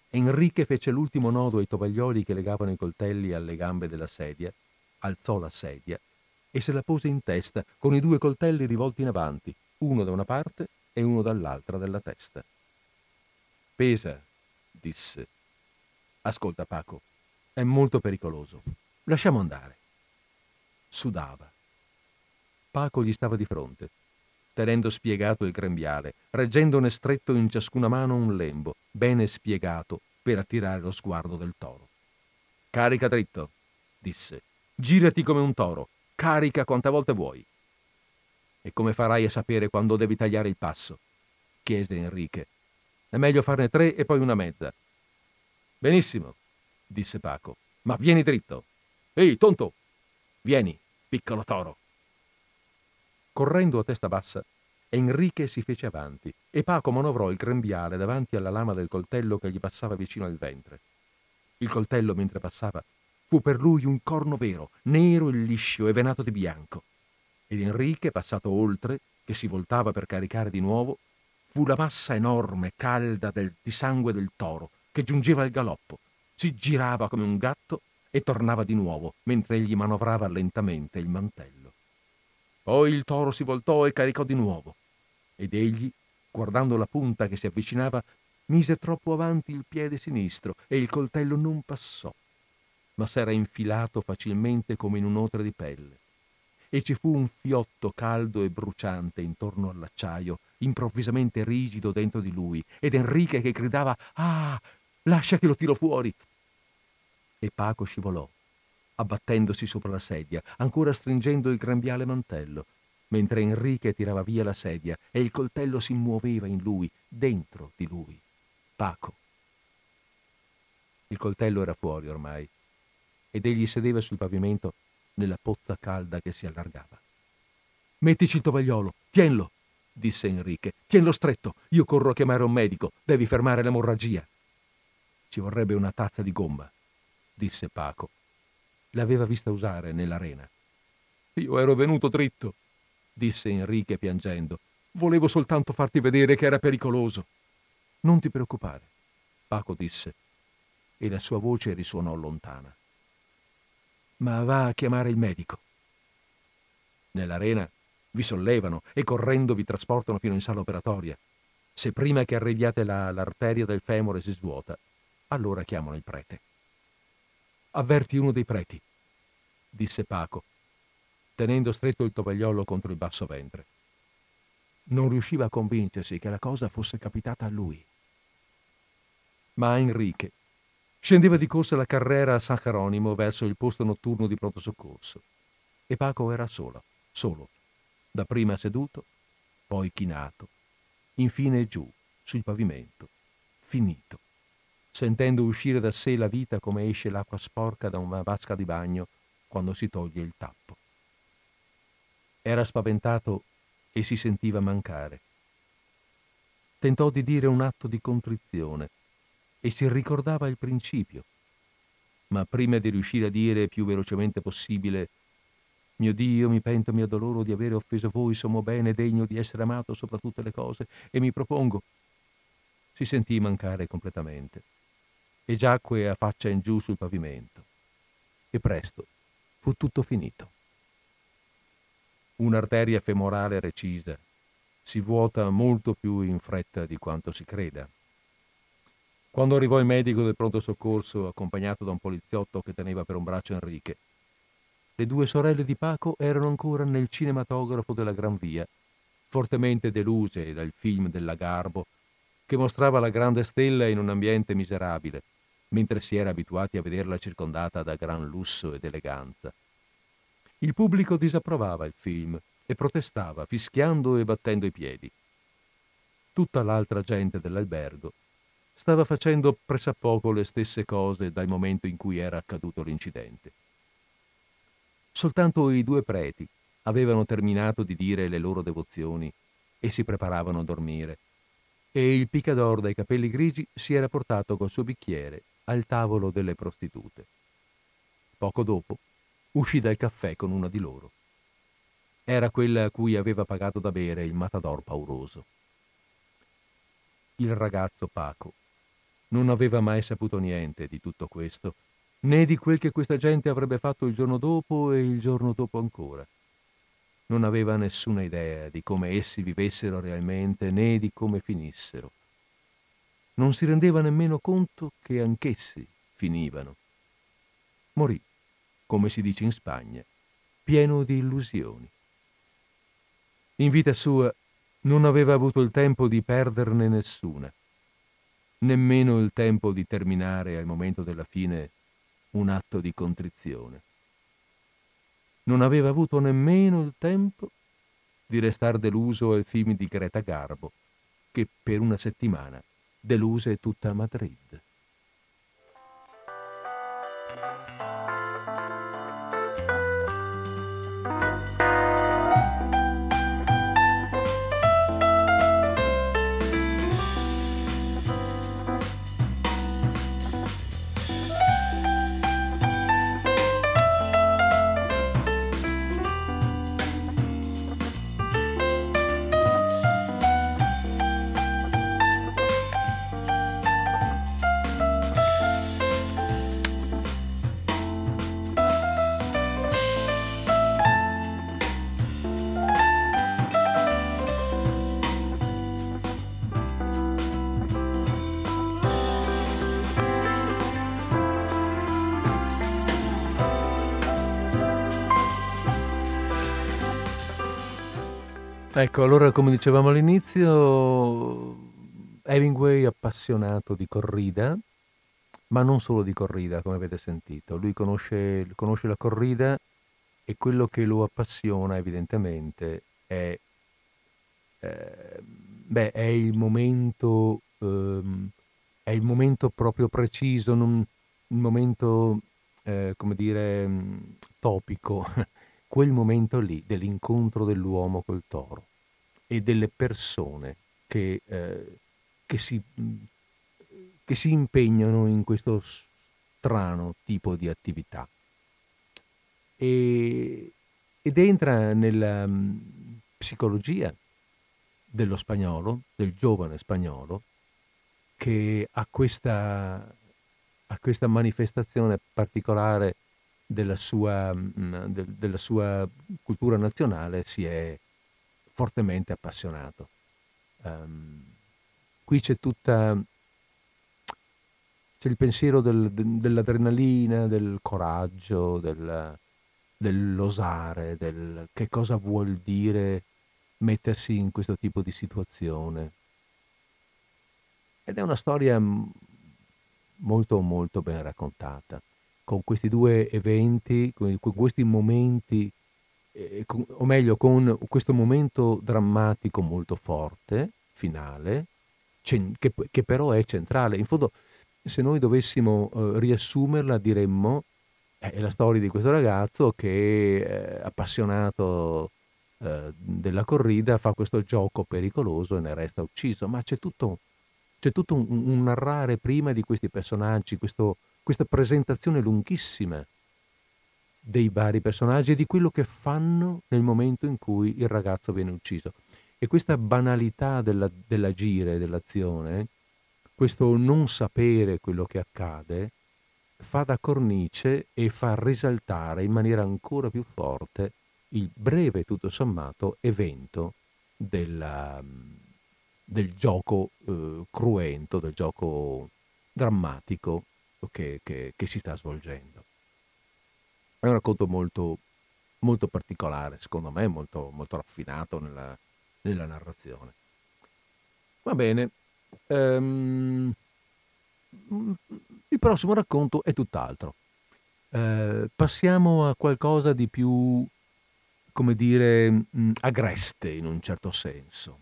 Enrique fece l'ultimo nodo ai tovaglioli che legavano i coltelli alle gambe della sedia, alzò la sedia e se la pose in testa con i due coltelli rivolti in avanti, uno da una parte e uno dall'altra della testa. Pesa, disse. Ascolta, Paco, è molto pericoloso. Lasciamo andare. Sudava. Paco gli stava di fronte tenendo spiegato il grembiale, reggendone stretto in ciascuna mano un lembo, bene spiegato, per attirare lo sguardo del toro. Carica dritto, disse. Girati come un toro, carica quante volte vuoi. E come farai a sapere quando devi tagliare il passo? chiese Enrique. È meglio farne tre e poi una mezza. Benissimo, disse Paco, ma vieni dritto. Ehi, tonto! Vieni, piccolo toro. Correndo a testa bassa, Enrique si fece avanti e Paco manovrò il grembiale davanti alla lama del coltello che gli passava vicino al ventre. Il coltello, mentre passava, fu per lui un corno vero, nero e liscio e venato di bianco. Ed Enrique, passato oltre, che si voltava per caricare di nuovo, fu la massa enorme, calda del, di sangue del toro, che giungeva al galoppo, si girava come un gatto e tornava di nuovo, mentre egli manovrava lentamente il mantello. Poi il toro si voltò e caricò di nuovo, ed egli, guardando la punta che si avvicinava, mise troppo avanti il piede sinistro e il coltello non passò, ma s'era infilato facilmente come in un'otre di pelle. E ci fu un fiotto caldo e bruciante intorno all'acciaio, improvvisamente rigido dentro di lui, ed Enrique che gridava Ah, lascia che lo tiro fuori. E Paco scivolò abbattendosi sopra la sedia, ancora stringendo il grembiale mantello, mentre Enrique tirava via la sedia e il coltello si muoveva in lui, dentro di lui. Paco. Il coltello era fuori ormai, ed egli sedeva sul pavimento nella pozza calda che si allargava. Mettici il tovagliolo, tienlo, disse Enrique. Tienlo stretto, io corro a chiamare un medico, devi fermare l'emorragia. Ci vorrebbe una tazza di gomma, disse Paco l'aveva vista usare nell'arena. Io ero venuto dritto, disse Enrique piangendo. Volevo soltanto farti vedere che era pericoloso. Non ti preoccupare, Paco disse, e la sua voce risuonò lontana. Ma va a chiamare il medico. Nell'arena vi sollevano e correndo vi trasportano fino in sala operatoria. Se prima che arriviate là l'arteria del femore si svuota, allora chiamano il prete. Avverti uno dei preti, disse Paco, tenendo stretto il tovagliolo contro il basso ventre. Non riusciva a convincersi che la cosa fosse capitata a lui. Ma Enrique scendeva di corsa la carrera a San Geronimo verso il posto notturno di pronto soccorso. E Paco era solo, solo, dapprima seduto, poi chinato, infine giù, sul pavimento, finito. Sentendo uscire da sé la vita come esce l'acqua sporca da una vasca di bagno quando si toglie il tappo. Era spaventato e si sentiva mancare. Tentò di dire un atto di contrizione e si ricordava il principio, ma prima di riuscire a dire più velocemente possibile mio Dio, mi pento, mi addoloro di avere offeso voi, sommo bene, degno di essere amato sopra tutte le cose, e mi propongo. Si sentì mancare completamente e giacque a faccia in giù sul pavimento. E presto fu tutto finito. Un'arteria femorale recisa si vuota molto più in fretta di quanto si creda. Quando arrivò il medico del pronto soccorso, accompagnato da un poliziotto che teneva per un braccio Enrique, le due sorelle di Paco erano ancora nel cinematografo della Gran Via, fortemente deluse dal film della Garbo, che mostrava la grande stella in un ambiente miserabile, mentre si era abituati a vederla circondata da gran lusso ed eleganza. Il pubblico disapprovava il film e protestava, fischiando e battendo i piedi. Tutta l'altra gente dell'albergo stava facendo pressappoco le stesse cose dal momento in cui era accaduto l'incidente. Soltanto i due preti avevano terminato di dire le loro devozioni e si preparavano a dormire, e il picador dai capelli grigi si era portato col suo bicchiere al tavolo delle prostitute. Poco dopo uscì dal caffè con una di loro. Era quella a cui aveva pagato da bere il matador pauroso. Il ragazzo Paco non aveva mai saputo niente di tutto questo, né di quel che questa gente avrebbe fatto il giorno dopo e il giorno dopo ancora. Non aveva nessuna idea di come essi vivessero realmente né di come finissero non si rendeva nemmeno conto che anch'essi finivano. Morì, come si dice in Spagna, pieno di illusioni. In vita sua non aveva avuto il tempo di perderne nessuna, nemmeno il tempo di terminare al momento della fine un atto di contrizione. Non aveva avuto nemmeno il tempo di restar deluso al film di Greta Garbo, che per una settimana deluse tutta Madrid. Ecco, allora come dicevamo all'inizio, Hemingway è appassionato di corrida, ma non solo di corrida, come avete sentito. Lui conosce, conosce la corrida e quello che lo appassiona evidentemente è, eh, beh, è il momento, ehm, è il momento proprio preciso, non, il momento, eh, come dire, topico, quel momento lì dell'incontro dell'uomo col toro e delle persone che, eh, che, si, che si impegnano in questo strano tipo di attività. E, ed entra nella um, psicologia dello spagnolo, del giovane spagnolo, che ha questa, ha questa manifestazione particolare della sua, mm, de, della sua cultura nazionale si è fortemente appassionato. Um, qui c'è tutta c'è il pensiero del, dell'adrenalina, del coraggio, del, dell'osare, del che cosa vuol dire mettersi in questo tipo di situazione. Ed è una storia molto molto ben raccontata, con questi due eventi, con questi momenti, eh, con, o meglio con questo momento drammatico molto forte, finale, che, che però è centrale. In fondo se noi dovessimo eh, riassumerla diremmo eh, è la storia di questo ragazzo che è appassionato eh, della corrida, fa questo gioco pericoloso e ne resta ucciso, ma c'è tutto, c'è tutto un, un, narrare prima di questi personaggi, questo, questa presentazione lunghissima dei vari personaggi e di quello che fanno nel momento in cui il ragazzo viene ucciso. E questa banalità della, dell'agire, dell'azione, questo non sapere quello che accade fa da cornice e fa risaltare in maniera ancora più forte il breve, tutto sommato, evento della, del gioco eh, cruento, del gioco drammatico che, che, che, si sta svolgendo. È un racconto molto, molto particolare, secondo me, molto, molto raffinato nella, nella narrazione. Va bene, Ehm, il prossimo racconto è tutt'altro. Eh, passiamo a qualcosa di più, come dire, mh, agreste in un certo senso.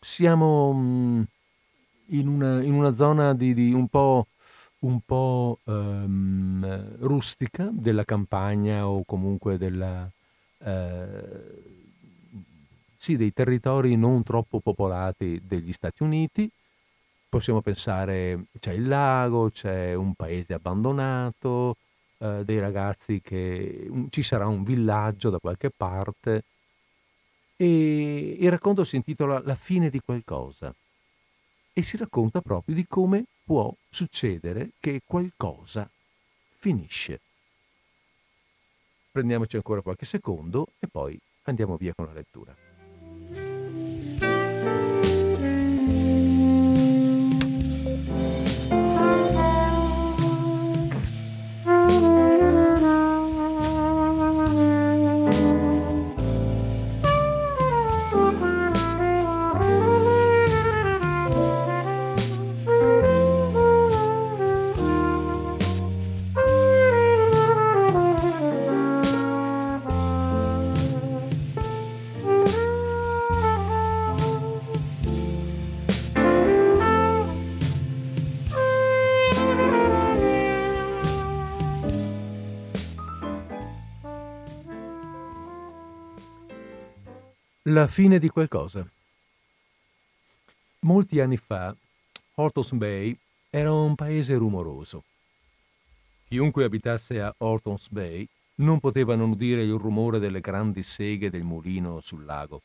Siamo mh, in, una, in, una, zona di, di un po', un po' um, rustica della campagna o comunque della, eh, sì, dei territori non troppo popolati degli Stati Uniti. Possiamo pensare, c'è il lago, c'è un paese abbandonato, eh, dei ragazzi che un, ci sarà un villaggio da qualche parte. E il racconto si intitola La fine di qualcosa e si racconta proprio di come può succedere che qualcosa finisce. Prendiamoci ancora qualche secondo e poi andiamo via con la lettura. La fine di qualcosa. Molti anni fa, Hortons Bay era un paese rumoroso. Chiunque abitasse a Hortons Bay non poteva non udire il rumore delle grandi seghe del mulino sul lago.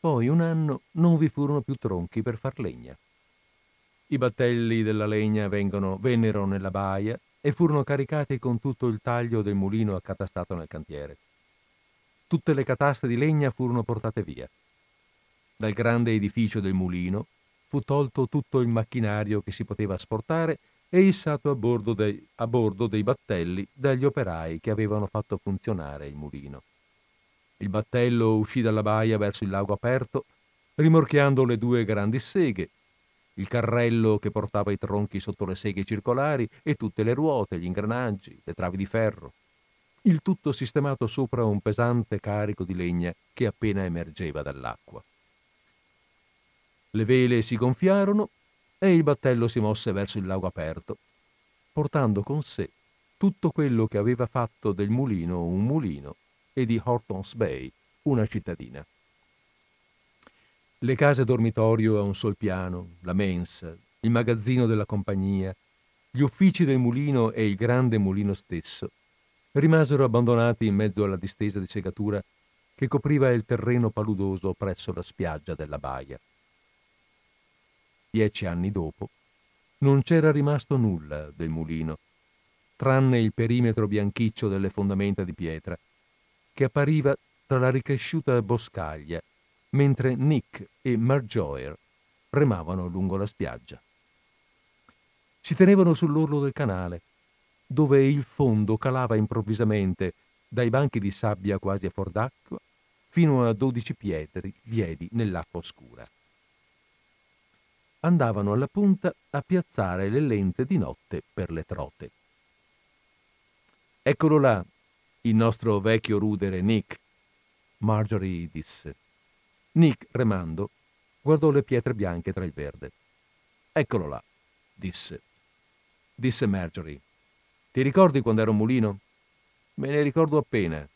Poi un anno non vi furono più tronchi per far legna. I battelli della legna vengono, vennero nella baia e furono caricati con tutto il taglio del mulino accatastato nel cantiere. Tutte le cataste di legna furono portate via. Dal grande edificio del mulino fu tolto tutto il macchinario che si poteva asportare e issato a bordo, dei, a bordo dei battelli dagli operai che avevano fatto funzionare il mulino. Il battello uscì dalla baia verso il lago aperto, rimorchiando le due grandi seghe, il carrello che portava i tronchi sotto le seghe circolari e tutte le ruote, gli ingranaggi, le travi di ferro il tutto sistemato sopra un pesante carico di legna che appena emergeva dall'acqua. Le vele si gonfiarono e il battello si mosse verso il lago aperto, portando con sé tutto quello che aveva fatto del mulino un mulino e di Hortons Bay una cittadina. Le case dormitorio a un sol piano, la mensa, il magazzino della compagnia, gli uffici del mulino e il grande mulino stesso rimasero abbandonati in mezzo alla distesa di segatura che copriva il terreno paludoso presso la spiaggia della baia. Dieci anni dopo non c'era rimasto nulla del mulino, tranne il perimetro bianchiccio delle fondamenta di pietra, che appariva tra la ricresciuta boscaglia, mentre Nick e Marjorie remavano lungo la spiaggia. Si tenevano sull'orlo del canale, dove il fondo calava improvvisamente dai banchi di sabbia quasi a fuor d'acqua fino a dodici piedi, piedi nell'acqua oscura. Andavano alla punta a piazzare le lenze di notte per le trote. Eccolo là, il nostro vecchio rudere Nick, Marjorie disse. Nick, remando, guardò le pietre bianche tra il verde. Eccolo là, disse. Disse Marjorie. Ti ricordi quando ero un mulino? Me ne ricordo appena,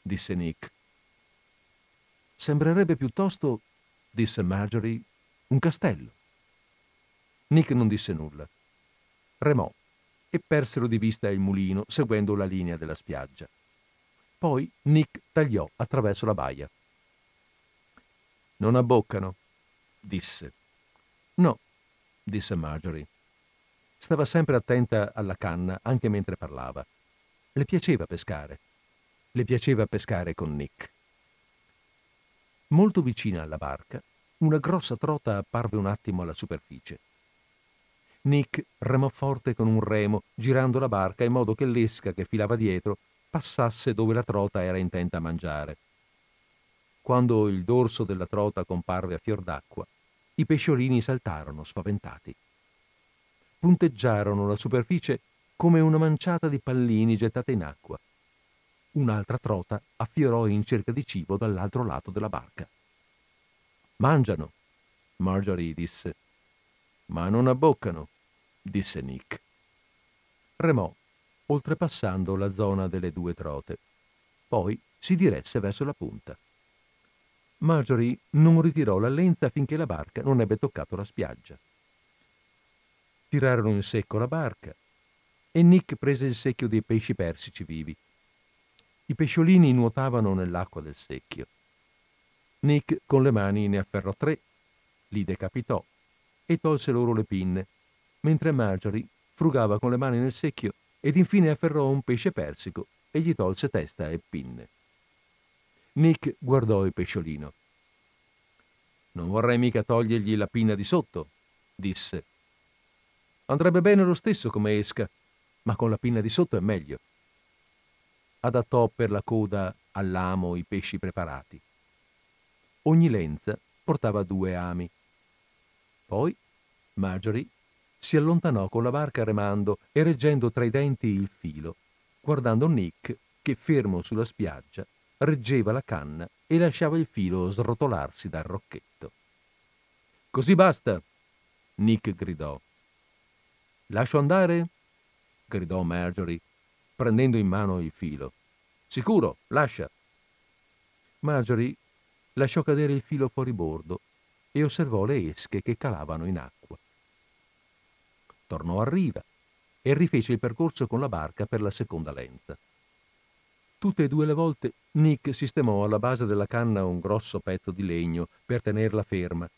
disse Nick. Sembrerebbe piuttosto, disse Marjorie, un castello. Nick non disse nulla. Remò e persero di vista il mulino seguendo la linea della spiaggia. Poi Nick tagliò attraverso la baia. Non abboccano, disse. No, disse Marjorie. Stava sempre attenta alla canna anche mentre parlava. Le piaceva pescare. Le piaceva pescare con Nick. Molto vicina alla barca, una grossa trota apparve un attimo alla superficie. Nick remò forte con un remo, girando la barca in modo che l'esca che filava dietro passasse dove la trota era intenta a mangiare. Quando il dorso della trota comparve a fior d'acqua, i pesciolini saltarono spaventati. Punteggiarono la superficie come una manciata di pallini gettate in acqua. Un'altra trota affiorò in cerca di cibo dall'altro lato della barca. Mangiano, Marjorie disse. Ma non abboccano, disse Nick. Remò, oltrepassando la zona delle due trote. Poi si diresse verso la punta. Marjorie non ritirò la lenza finché la barca non ebbe toccato la spiaggia. Tirarono in secco la barca e Nick prese il secchio dei pesci persici vivi. I pesciolini nuotavano nell'acqua del secchio. Nick con le mani ne afferrò tre, li decapitò e tolse loro le pinne, mentre Marjorie frugava con le mani nel secchio ed infine afferrò un pesce persico e gli tolse testa e pinne. Nick guardò il pesciolino. Non vorrei mica togliergli la pinna di sotto, disse. Andrebbe bene lo stesso come esca, ma con la pinna di sotto è meglio. Adattò per la coda all'amo i pesci preparati. Ogni lenza portava due ami. Poi Marjorie si allontanò con la barca remando e reggendo tra i denti il filo, guardando Nick che, fermo sulla spiaggia, reggeva la canna e lasciava il filo srotolarsi dal rocchetto. Così basta, Nick gridò. Lascio andare? gridò Marjorie, prendendo in mano il filo. Sicuro, lascia. Marjorie lasciò cadere il filo fuori bordo e osservò le esche che calavano in acqua tornò a riva e rifece il percorso con la barca per la seconda lenza. Tutte e due le volte Nick sistemò alla base della canna un grosso pezzo di legno per tenerla ferma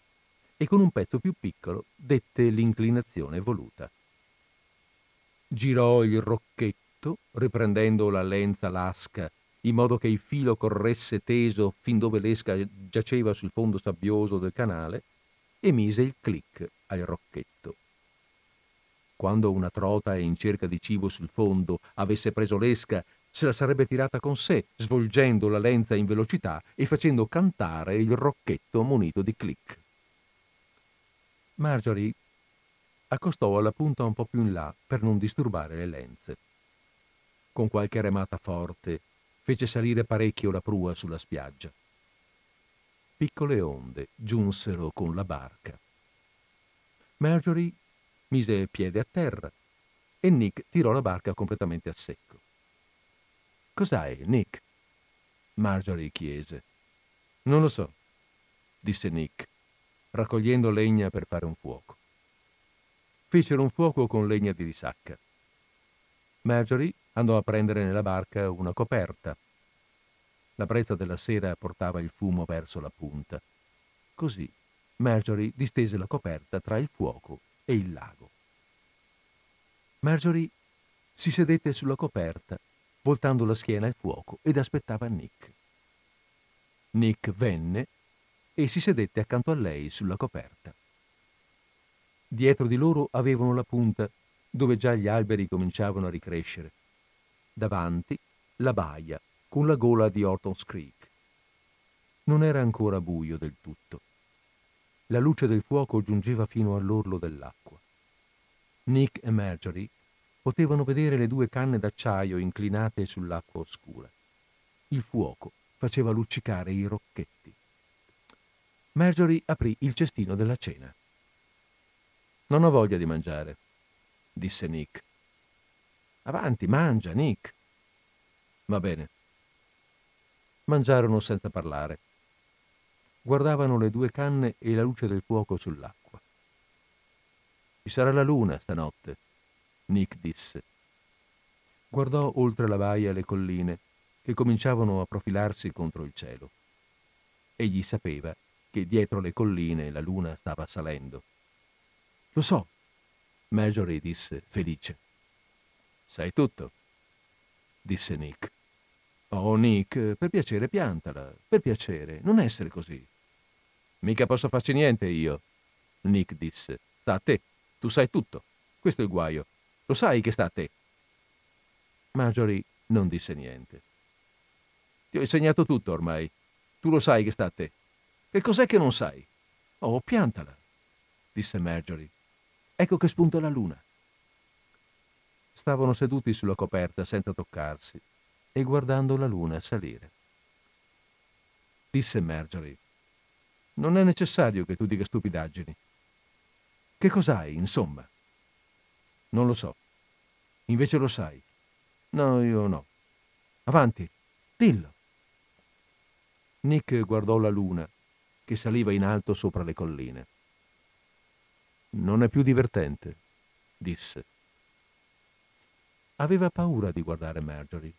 e con un pezzo più piccolo dette l'inclinazione voluta. Girò il rocchetto, riprendendo la lenza lasca, in modo che il filo corresse teso fin dove l'esca giaceva sul fondo sabbioso del canale, e mise il clic al rocchetto. Quando una trota in cerca di cibo sul fondo avesse preso l'esca, se la sarebbe tirata con sé, svolgendo la lenza in velocità e facendo cantare il rocchetto munito di click. Marjorie accostò alla punta un po' più in là per non disturbare le lenze. Con qualche remata forte fece salire parecchio la prua sulla spiaggia. Piccole onde giunsero con la barca. Marjorie mise piede a terra e Nick tirò la barca completamente a secco. Cos'hai, Nick? Marjorie chiese. Non lo so, disse Nick, raccogliendo legna per fare un fuoco. Fecero un fuoco con legna di risacca. Marjorie andò a prendere nella barca una coperta. La brezza della sera portava il fumo verso la punta. Così Marjorie distese la coperta tra il fuoco e il lago. Marjorie si sedette sulla coperta, voltando la schiena al fuoco ed aspettava Nick. Nick venne e si sedette accanto a lei sulla coperta. Dietro di loro avevano la punta, dove già gli alberi cominciavano a ricrescere. Davanti la baia, con la gola di Hortons Creek. Non era ancora buio del tutto. La luce del fuoco giungeva fino all'orlo dell'acqua. Nick e Marjorie potevano vedere le due canne d'acciaio inclinate sull'acqua oscura. Il fuoco faceva luccicare i rocchetti. Marjorie aprì il cestino della cena. Non ho voglia di mangiare, disse Nick. Avanti, mangia, Nick. Va bene. Mangiarono senza parlare guardavano le due canne e la luce del fuoco sull'acqua. Ci sarà la luna stanotte, Nick disse. Guardò oltre la baia le colline che cominciavano a profilarsi contro il cielo. Egli sapeva che dietro le colline la luna stava salendo. Lo so, Marjorie disse felice. Sai tutto, disse Nick. Oh, Nick, per piacere piantala, per piacere, non essere così. Mica posso farci niente io, Nick disse. Sta a te. Tu sai tutto. Questo è il guaio. Lo sai che sta a te. Marjorie non disse niente. Ti ho insegnato tutto ormai. Tu lo sai che sta a te. Che cos'è che non sai? Oh, piantala, disse Marjorie. Ecco che spunta la luna. Stavano seduti sulla coperta senza toccarsi e guardando la luna salire. Disse Marjorie. Non è necessario che tu dica stupidaggini. Che cos'hai, insomma? Non lo so. Invece lo sai. No, io no. Avanti, dillo. Nick guardò la luna che saliva in alto sopra le colline. Non è più divertente, disse. Aveva paura di guardare Marjorie,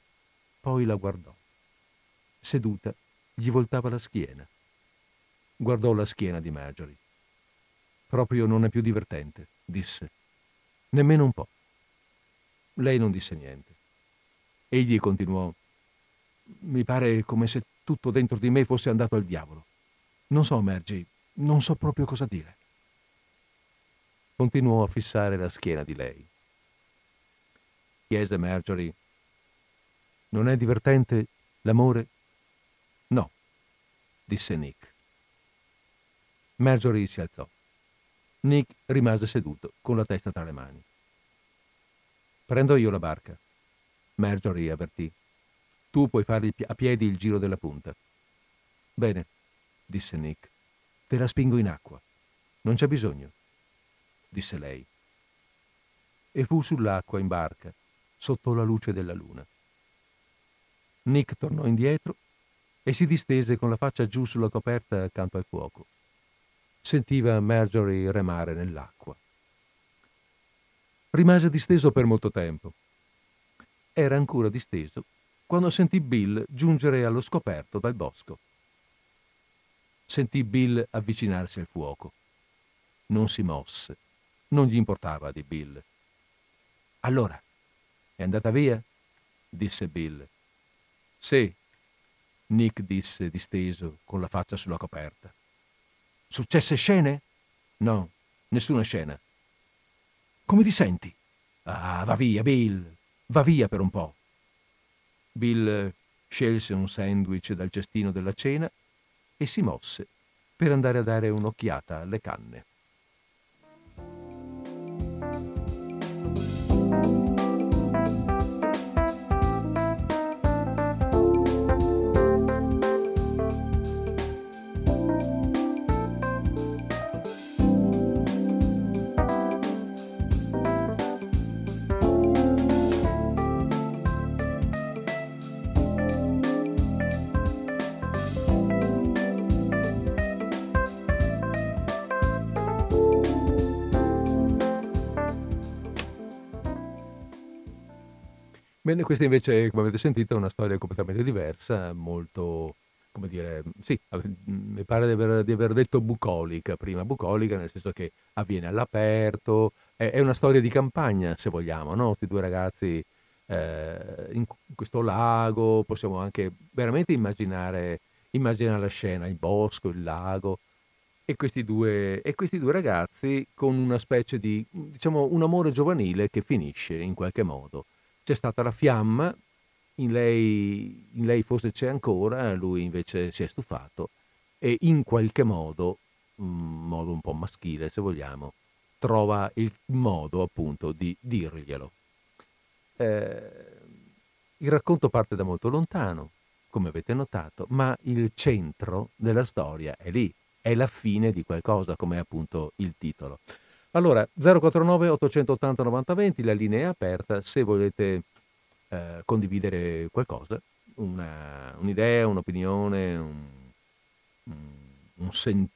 poi la guardò. Seduta, gli voltava la schiena. Guardò la schiena di Marjorie. Proprio non è più divertente, disse. Nemmeno un po'. Lei non disse niente. Egli continuò. Mi pare come se tutto dentro di me fosse andato al diavolo. Non so, Margie, non so proprio cosa dire. Continuò a fissare la schiena di lei. Chiese Marjorie. Non è divertente l'amore? No, disse Nick. Marjorie si alzò. Nick rimase seduto, con la testa tra le mani. Prendo io la barca. Marjorie avvertì. Tu puoi fare a piedi il giro della punta. Bene, disse Nick. Te la spingo in acqua. Non c'è bisogno, disse lei. E fu sull'acqua in barca, sotto la luce della luna. Nick tornò indietro e si distese con la faccia giù sulla coperta accanto al fuoco sentiva Marjorie remare nell'acqua. Rimase disteso per molto tempo. Era ancora disteso quando sentì Bill giungere allo scoperto dal bosco. Sentì Bill avvicinarsi al fuoco. Non si mosse. Non gli importava di Bill. Allora, è andata via? disse Bill. Sì, Nick disse disteso, con la faccia sulla coperta. Successe scene? No, nessuna scena. Come ti senti? Ah, va via, Bill. Va via per un po'. Bill scelse un sandwich dal cestino della cena e si mosse per andare a dare un'occhiata alle canne. Bene, questa invece, come avete sentito, è una storia completamente diversa, molto, come dire, sì, mi pare di aver, di aver detto bucolica prima, bucolica nel senso che avviene all'aperto, è, è una storia di campagna, se vogliamo, no? Questi due ragazzi eh, in questo lago, possiamo anche veramente immaginare Immagina la scena, il bosco, il lago e questi due, e questi due ragazzi con una specie di, diciamo, un amore giovanile che finisce in qualche modo. C'è stata la fiamma, in lei, in lei forse c'è ancora, lui invece si è stufato e in qualche modo, un modo un po' maschile se vogliamo, trova il modo appunto di dirglielo. Eh, il racconto parte da molto lontano, come avete notato, ma il centro della storia è lì, è la fine di qualcosa, come appunto il titolo. Allora, 049 880 9020, la linea è aperta, se volete eh, condividere qualcosa, una, un'idea, un'opinione, un, un sentire,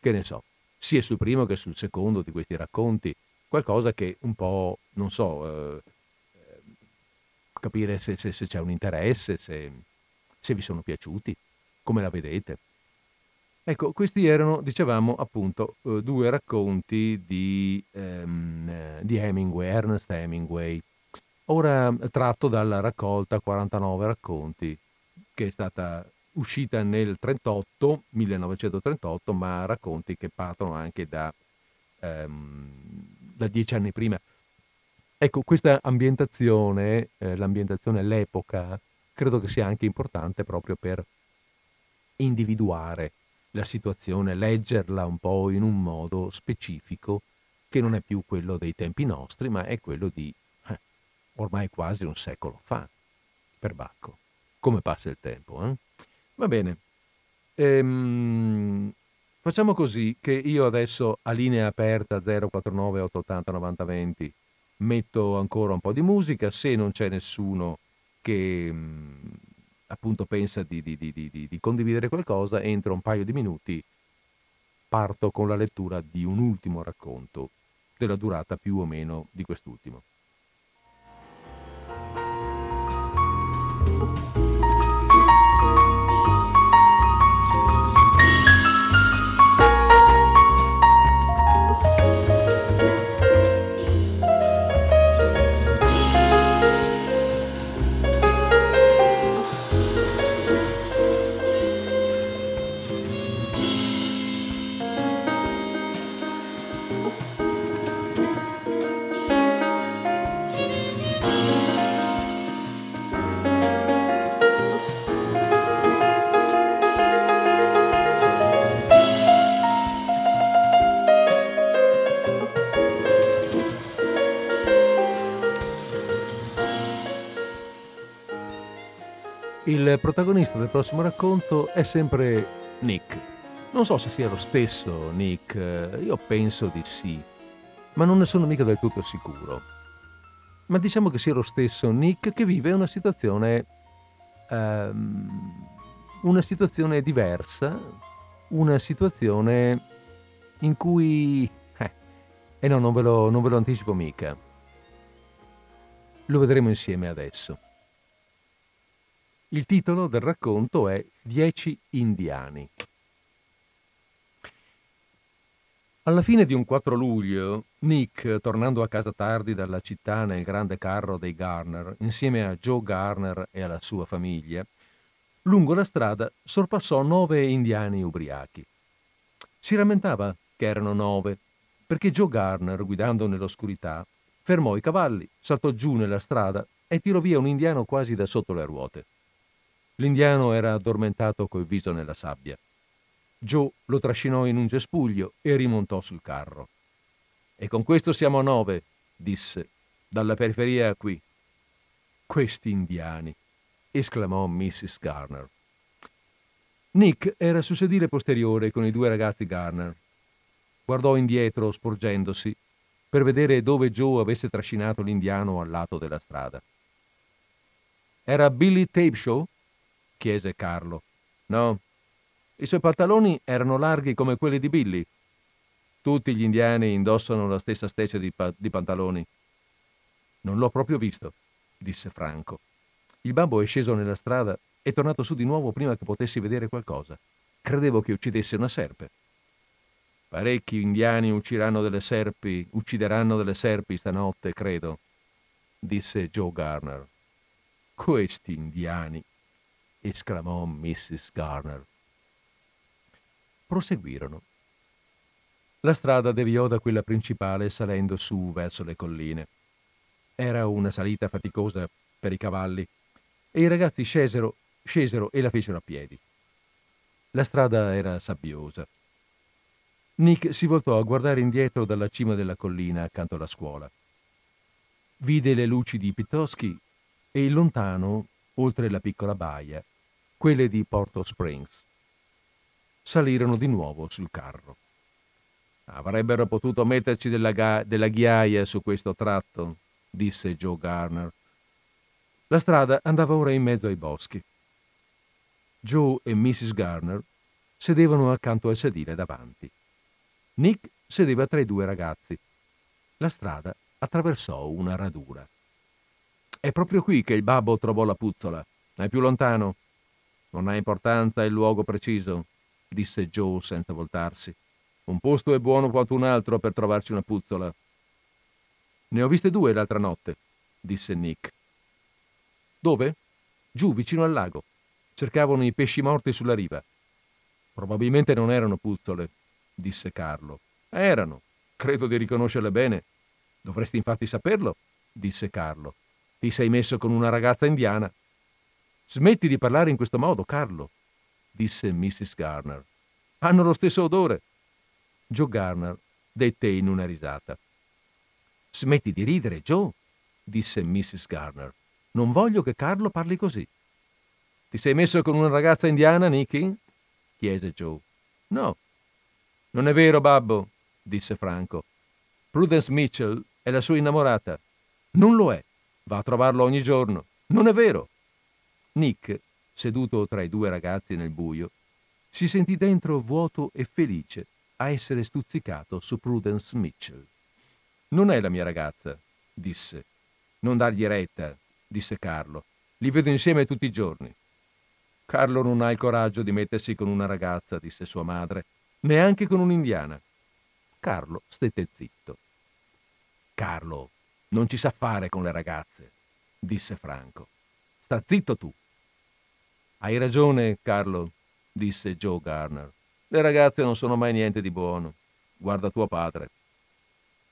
che ne so, sia sul primo che sul secondo di questi racconti, qualcosa che un po', non so, eh, capire se, se, se, c'è un interesse, se, se vi sono piaciuti, come la vedete. Ecco, questi erano, dicevamo, appunto, eh, due racconti di, ehm, eh, di Hemingway, Ernest Hemingway, ora tratto dalla raccolta 49 racconti, che è stata uscita nel 38, 1938, ma racconti che partono anche da, ehm, da dieci anni prima. Ecco, questa ambientazione, eh, l'ambientazione, l'epoca, credo che sia anche importante proprio per individuare la situazione, leggerla un po' in un modo specifico che non è più quello dei tempi nostri, ma è quello di eh, ormai quasi un secolo fa, per Bacco. Come passa il tempo, eh? Va bene. Ehm, facciamo così che io adesso a linea aperta 049 880 9020 metto ancora un po' di musica, se non c'è nessuno che mh, mm, appunto pensa di, di, di, di, condividere qualcosa, entro un paio di minuti parto con la lettura di un ultimo racconto della durata più o meno di quest'ultimo. Il protagonista del prossimo racconto è sempre Nick. Non so se sia lo stesso Nick, io penso di sì, ma non ne sono mica del tutto sicuro. Ma diciamo che sia lo stesso Nick che vive una situazione. Um, una situazione diversa, una situazione in cui. Eh, eh no, non ve, lo, non ve lo anticipo mica. Lo vedremo insieme adesso. Il titolo del racconto è Dieci indiani. Alla fine di un 4 luglio, Nick, tornando a casa tardi dalla città nel grande carro dei Garner, insieme a Joe Garner e alla sua famiglia, lungo la strada sorpassò nove indiani ubriachi. Si rammentava che erano nove, perché Joe Garner, guidando nell'oscurità, fermò i cavalli, saltò giù nella strada e tirò via un indiano quasi da sotto le ruote. L'indiano era addormentato col viso nella sabbia. Joe lo trascinò in un cespuglio e rimontò sul carro. E con questo siamo a nove, disse, dalla periferia a qui. Questi indiani, esclamò Mrs. Garner. Nick era sul sedile posteriore con i due ragazzi Garner. Guardò indietro, sporgendosi, per vedere dove Joe avesse trascinato l'indiano al lato della strada. Era Billy Tapeshaw? Chiese Carlo. No, i suoi pantaloni erano larghi come quelli di Billy. Tutti gli indiani indossano la stessa specie di, pa- di pantaloni. Non l'ho proprio visto, disse Franco. Il babbo è sceso nella strada e tornato su di nuovo prima che potessi vedere qualcosa. Credevo che uccidesse una serpe. Parecchi indiani uccideranno delle serpi, uccideranno delle serpi stanotte, credo, disse Joe Garner. Questi indiani, esclamò Mrs. Garner. Proseguirono. La strada deviò da quella principale salendo su verso le colline. Era una salita faticosa per i cavalli e i ragazzi scesero, scesero e la fecero a piedi. La strada era sabbiosa. Nick si voltò a guardare indietro dalla cima della collina accanto alla scuola. Vide le luci di Pitoschi e lontano, oltre la piccola baia, quelle di Porto Springs. Salirono di nuovo sul carro. Avrebbero potuto metterci della, ga- della ghiaia su questo tratto, disse Joe Garner. La strada andava ora in mezzo ai boschi. Joe e Mrs. Garner sedevano accanto al sedile davanti. Nick sedeva tra i due ragazzi. La strada attraversò una radura. È proprio qui che il babbo trovò la puzzola. È più lontano. Non ha importanza il luogo preciso, disse Joe senza voltarsi. Un posto è buono quanto un altro per trovarci una puzzola. Ne ho viste due l'altra notte, disse Nick. Dove? Giù, vicino al lago. Cercavano i pesci morti sulla riva. Probabilmente non erano puzzole, disse Carlo. Erano. Credo di riconoscerle bene. Dovresti infatti saperlo, disse Carlo. Ti sei messo con una ragazza indiana. Smetti di parlare in questo modo, Carlo, disse Mrs. Garner. Hanno lo stesso odore. Joe Garner dette in una risata. Smetti di ridere, Joe, disse Mrs. Garner. Non voglio che Carlo parli così. Ti sei messo con una ragazza indiana, Nicky? chiese Joe. No. Non è vero, babbo, disse Franco. Prudence Mitchell è la sua innamorata. Non lo è. Va a trovarlo ogni giorno. Non è vero. Nick, seduto tra i due ragazzi nel buio, si sentì dentro vuoto e felice a essere stuzzicato su Prudence Mitchell. Non è la mia ragazza, disse. Non dargli retta, disse Carlo. Li vedo insieme tutti i giorni. Carlo non ha il coraggio di mettersi con una ragazza, disse sua madre, neanche con un'indiana. Carlo stette zitto. Carlo non ci sa fare con le ragazze, disse Franco. Sta zitto tu. Hai ragione, Carlo, disse Joe Garner. Le ragazze non sono mai niente di buono. Guarda tuo padre.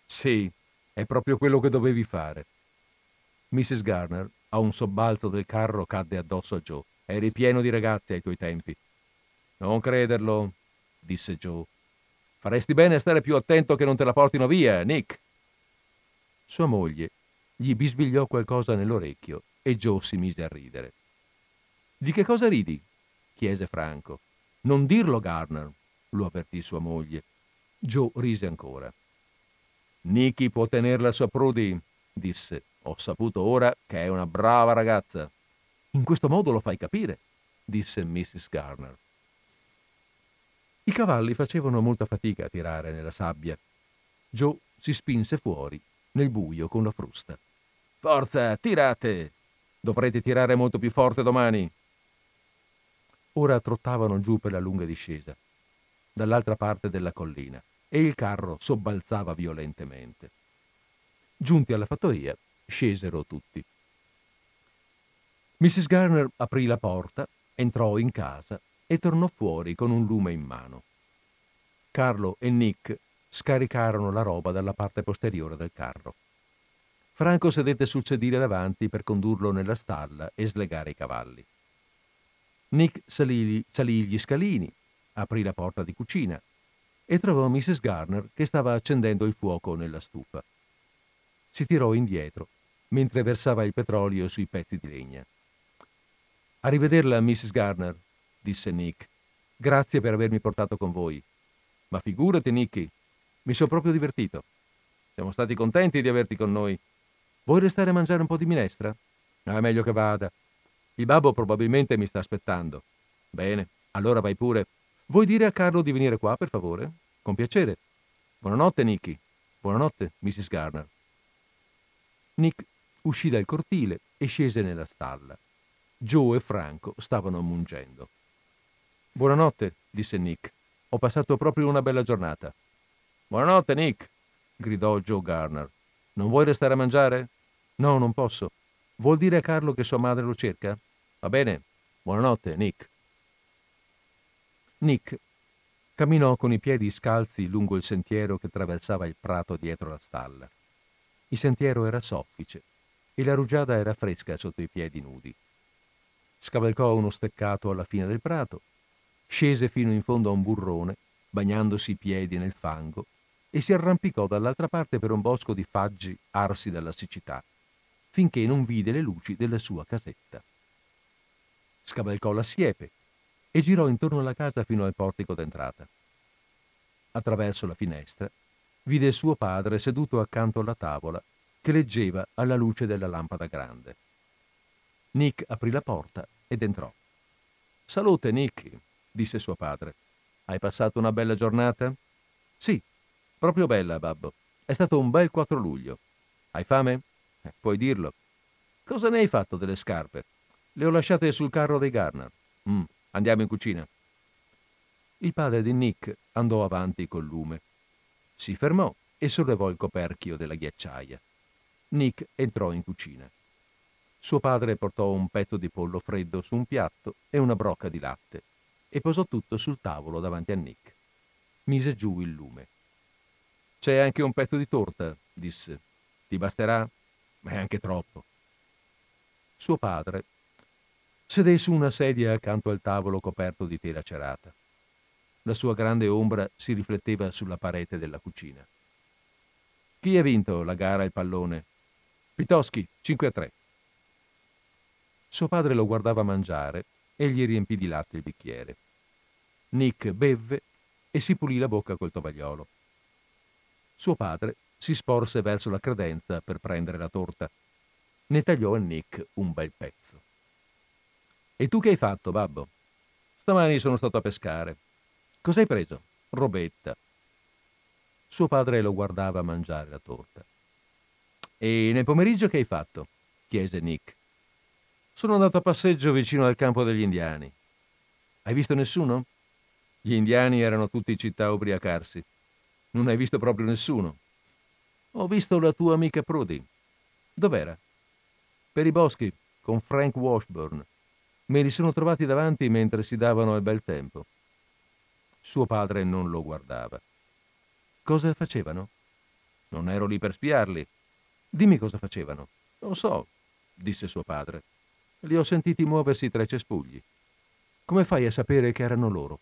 Sì, è proprio quello che dovevi fare. Mrs. Garner, a un sobbalzo del carro, cadde addosso a Joe. Eri pieno di ragazzi ai tuoi tempi. Non crederlo, disse Joe. Faresti bene a stare più attento che non te la portino via, Nick. Sua moglie gli bisbigliò qualcosa nell'orecchio e Joe si mise a ridere. Di che cosa ridi? chiese Franco. Non dirlo, Garner, lo avvertì sua moglie. Joe rise ancora. Nicky può tenerla sua Prudy, disse. Ho saputo ora che è una brava ragazza. In questo modo lo fai capire, disse Mrs. Garner. I cavalli facevano molta fatica a tirare nella sabbia. Joe si spinse fuori, nel buio, con la frusta. Forza, tirate! Dovrete tirare molto più forte domani. Ora trottavano giù per la lunga discesa, dall'altra parte della collina, e il carro sobbalzava violentemente. Giunti alla fattoria, scesero tutti. Mrs. Garner aprì la porta, entrò in casa e tornò fuori con un lume in mano. Carlo e Nick scaricarono la roba dalla parte posteriore del carro. Franco sedette sul sedile davanti per condurlo nella stalla e slegare i cavalli. Nick salì, salì gli scalini, aprì la porta di cucina e trovò Mrs. Garner che stava accendendo il fuoco nella stufa. Si tirò indietro mentre versava il petrolio sui pezzi di legna. Arrivederla, Mrs. Garner, disse Nick. Grazie per avermi portato con voi. Ma figurati, Nicky, mi sono proprio divertito. Siamo stati contenti di averti con noi. Vuoi restare a mangiare un po' di minestra? Ah, meglio che vada. Il babbo probabilmente mi sta aspettando. Bene, allora vai pure. Vuoi dire a Carlo di venire qua, per favore? Con piacere. Buonanotte, Nicky. Buonanotte, Mrs. Garner. Nick uscì dal cortile e scese nella stalla. Joe e Franco stavano mungendo. Buonanotte, disse Nick. Ho passato proprio una bella giornata. Buonanotte, Nick, gridò Joe Garner. Non vuoi restare a mangiare? No, non posso. Vuol dire a Carlo che sua madre lo cerca? Va bene. Buonanotte, Nick. Nick camminò con i piedi scalzi lungo il sentiero che attraversava il prato dietro la stalla. Il sentiero era soffice e la rugiada era fresca sotto i piedi nudi. Scavalcò uno steccato alla fine del prato, scese fino in fondo a un burrone, bagnandosi i piedi nel fango, e si arrampicò dall'altra parte per un bosco di faggi arsi dalla siccità, finché non vide le luci della sua casetta. Scavalcò la siepe e girò intorno alla casa fino al portico d'entrata. Attraverso la finestra vide suo padre seduto accanto alla tavola che leggeva alla luce della lampada grande. Nick aprì la porta ed entrò. Salute, Nick, disse suo padre. Hai passato una bella giornata? Sì, proprio bella, babbo. È stato un bel 4 luglio. Hai fame? Eh, puoi dirlo. Cosa ne hai fatto delle scarpe? Le ho lasciate sul carro dei Garner. Mm, andiamo in cucina. Il padre di Nick andò avanti col lume. Si fermò e sollevò il coperchio della ghiacciaia. Nick entrò in cucina. Suo padre portò un petto di pollo freddo su un piatto e una brocca di latte e posò tutto sul tavolo davanti a Nick. Mise giù il lume. C'è anche un pezzo di torta, disse. Ti basterà? Ma è anche troppo. Suo padre sedé su una sedia accanto al tavolo coperto di tela cerata. La sua grande ombra si rifletteva sulla parete della cucina. Chi ha vinto la gara al pallone? Pitoschi, 5 a 3. Suo padre lo guardava mangiare e gli riempì di latte il bicchiere. Nick bevve e si pulì la bocca col tovagliolo. Suo padre si sporse verso la credenza per prendere la torta. Ne tagliò a Nick un bel pezzo. E tu che hai fatto, babbo? Stamani sono stato a pescare. Cos'hai preso? Robetta. Suo padre lo guardava mangiare la torta. E nel pomeriggio che hai fatto? chiese Nick. Sono andato a passeggio vicino al campo degli indiani. Hai visto nessuno? Gli indiani erano tutti in città a ubriacarsi. Non hai visto proprio nessuno. Ho visto la tua amica Prudy. Dov'era? Per i boschi, con Frank Washburn. Me li sono trovati davanti mentre si davano il bel tempo. Suo padre non lo guardava. Cosa facevano? Non ero lì per spiarli. Dimmi cosa facevano. Non so, disse suo padre. Li ho sentiti muoversi tra i cespugli. Come fai a sapere che erano loro?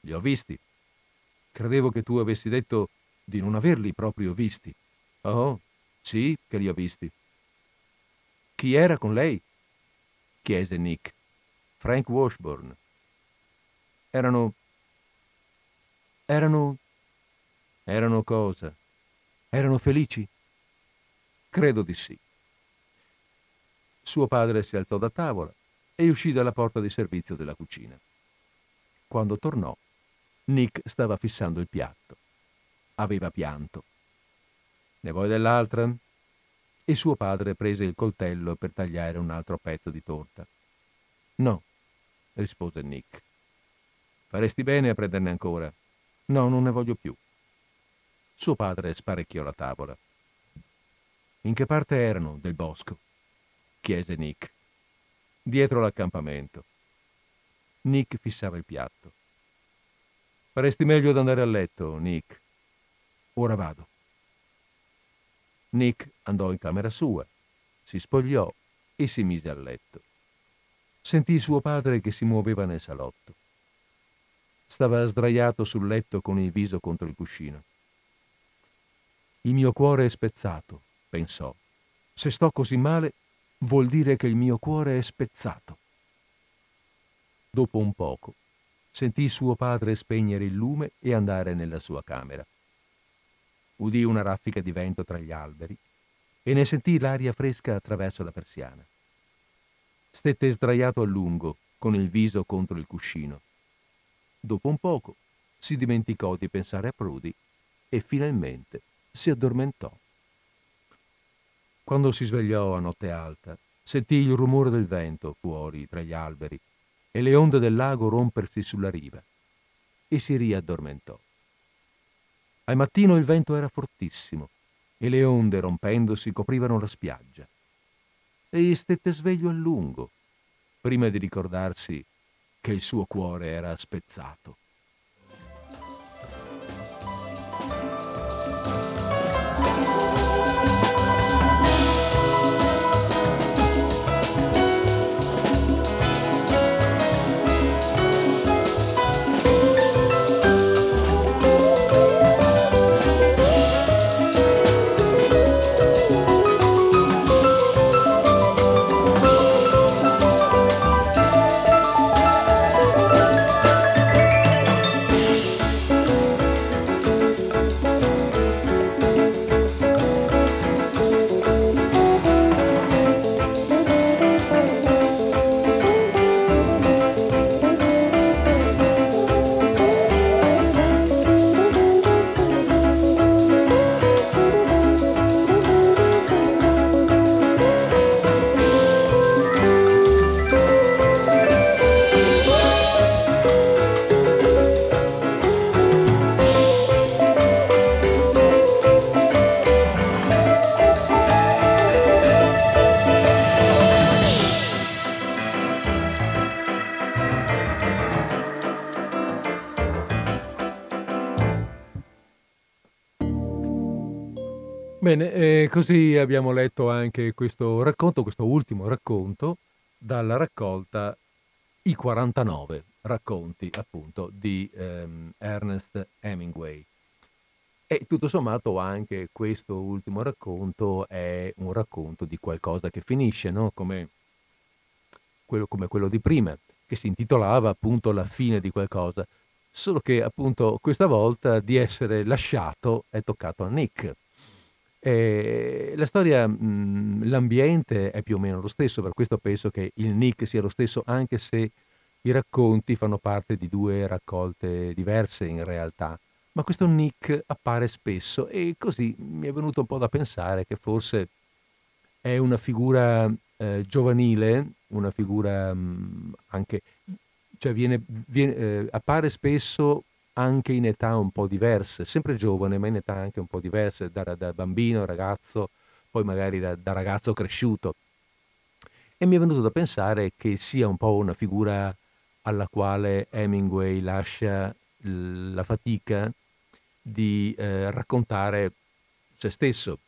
Li ho visti. Credevo che tu avessi detto di non averli proprio visti. Oh, sì, che li ho visti. Chi era con lei? chiese Nick. Frank Washburn. Erano... Erano... Erano cosa? Erano felici? Credo di sì. Suo padre si alzò da tavola e uscì dalla porta di servizio della cucina. Quando tornò, Nick stava fissando il piatto. Aveva pianto. Ne vuoi dell'altra? E suo padre prese il coltello per tagliare un altro pezzo di torta. No, rispose Nick. Faresti bene a prenderne ancora. No, non ne voglio più. Suo padre sparecchiò la tavola. In che parte erano del bosco? chiese Nick. Dietro l'accampamento. Nick fissava il piatto. Faresti meglio ad andare a letto, Nick. Ora vado. Nick andò in camera sua, si spogliò e si mise a letto. Sentì suo padre che si muoveva nel salotto. Stava sdraiato sul letto con il viso contro il cuscino. Il mio cuore è spezzato, pensò. Se sto così male, vuol dire che il mio cuore è spezzato. Dopo un poco, sentì suo padre spegnere il lume e andare nella sua camera. Udì una raffica di vento tra gli alberi e ne sentì l'aria fresca attraverso la persiana. Stette sdraiato a lungo, con il viso contro il cuscino. Dopo un poco si dimenticò di pensare a Prudy e finalmente si addormentò. Quando si svegliò a notte alta, sentì il rumore del vento fuori tra gli alberi e le onde del lago rompersi sulla riva e si riaddormentò. Al mattino il vento era fortissimo e le onde rompendosi coprivano la spiaggia. Egli stette sveglio a lungo prima di ricordarsi che il suo cuore era spezzato. Bene, eh, così abbiamo letto anche questo racconto, questo ultimo racconto, dalla raccolta I 49 racconti appunto di ehm, Ernest Hemingway. E tutto sommato anche questo ultimo racconto è un racconto di qualcosa che finisce, no? come, quello, come quello di prima, che si intitolava appunto La fine di qualcosa, solo che appunto questa volta di essere lasciato è toccato a Nick eh, la storia, mh, l'ambiente è più o meno lo stesso, per questo penso che il Nick sia lo stesso, anche se i racconti fanno parte di due raccolte diverse in realtà. Ma questo Nick appare spesso e così mi è venuto un po' da pensare che forse è una figura eh, giovanile, una figura mh, anche, cioè viene, viene, eh, appare spesso anche in età un po' diverse, sempre giovane, ma in età anche un po' diverse, da, da bambino, ragazzo, poi magari da, da, ragazzo cresciuto. E mi è venuto da pensare che sia un po' una figura alla quale Hemingway lascia la fatica di eh, raccontare se stesso,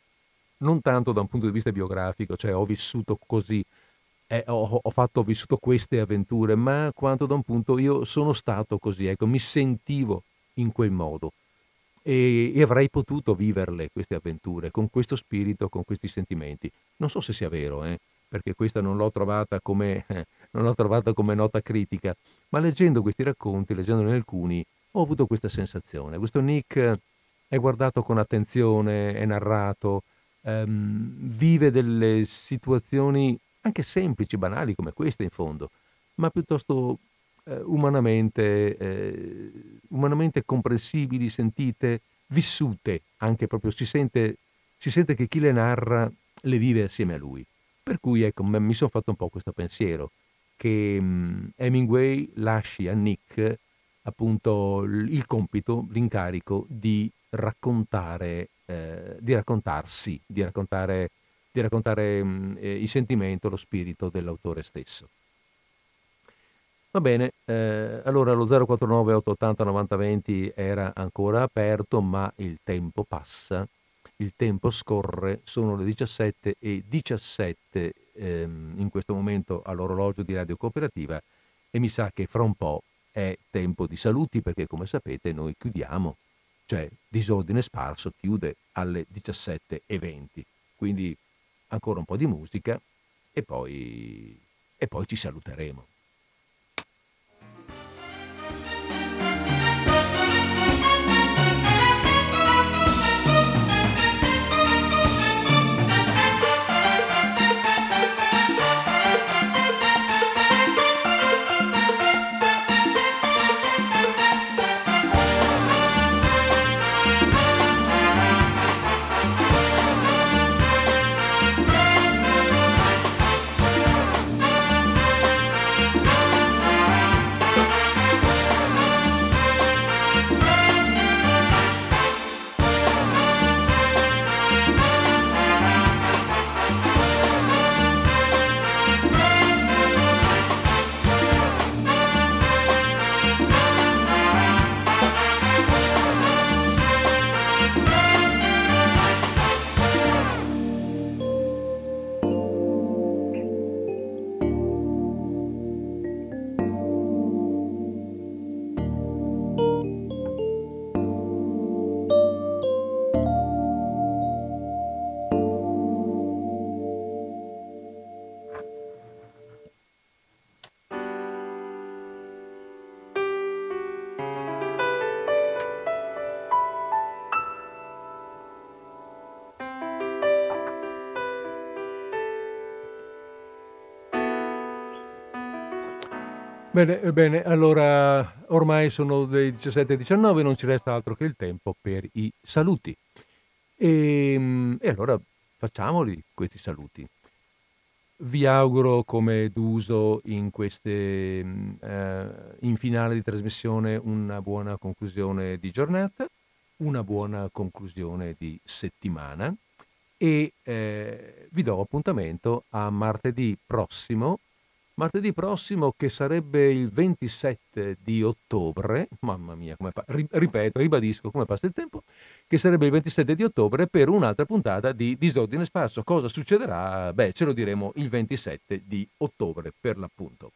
non tanto da un punto di vista biografico, cioè ho vissuto così, eh, ho, ho, fatto, ho vissuto queste avventure, ma quanto da un punto io sono stato così, ecco, mi sentivo in quel modo e, e avrei potuto viverle queste avventure con questo spirito, con questi sentimenti. Non so se sia vero, eh, perché questa non l'ho trovata come, eh, non l'ho trovata come nota critica, ma leggendo questi racconti, leggendone alcuni, ho avuto questa sensazione. Questo Nick è guardato con attenzione, è narrato, ehm, vive delle situazioni anche semplici, banali come queste in fondo, ma piuttosto eh, umanamente, eh, umanamente comprensibili, sentite, vissute, anche proprio si sente, si sente che chi le narra le vive assieme a lui. Per cui ecco, mi sono fatto un po' questo pensiero, che um, Hemingway lasci a Nick appunto il compito, l'incarico di raccontare, eh, di raccontarsi, di raccontare di raccontare mh, eh, il sentimento, lo spirito dell'autore stesso. Va bene, eh, allora lo 049 880 9020 era ancora aperto, ma il tempo passa, il tempo scorre, sono le 17 e 17 ehm, in questo momento all'orologio di Radio Cooperativa e mi sa che fra un po' è tempo di saluti perché come sapete noi chiudiamo, cioè disordine sparso chiude alle 17.20, quindi ancora un po' di musica e poi, e poi ci saluteremo. Bene, bene, allora ormai sono le 17.19, non ci resta altro che il tempo per i saluti. E, ehm, e allora facciamoli questi saluti. Vi auguro come d'uso in queste mm, eh, in finale di trasmissione una buona conclusione di giornata, una buona conclusione di settimana e eh, vi do appuntamento a martedì prossimo Martedì prossimo, che sarebbe il 27 di ottobre, mamma mia, come pa- ripeto, ribadisco come passa il tempo, che sarebbe il 27 di ottobre per un'altra puntata di Disordine Sparso. Cosa succederà? Beh, ce lo diremo il 27 di ottobre per l'appunto.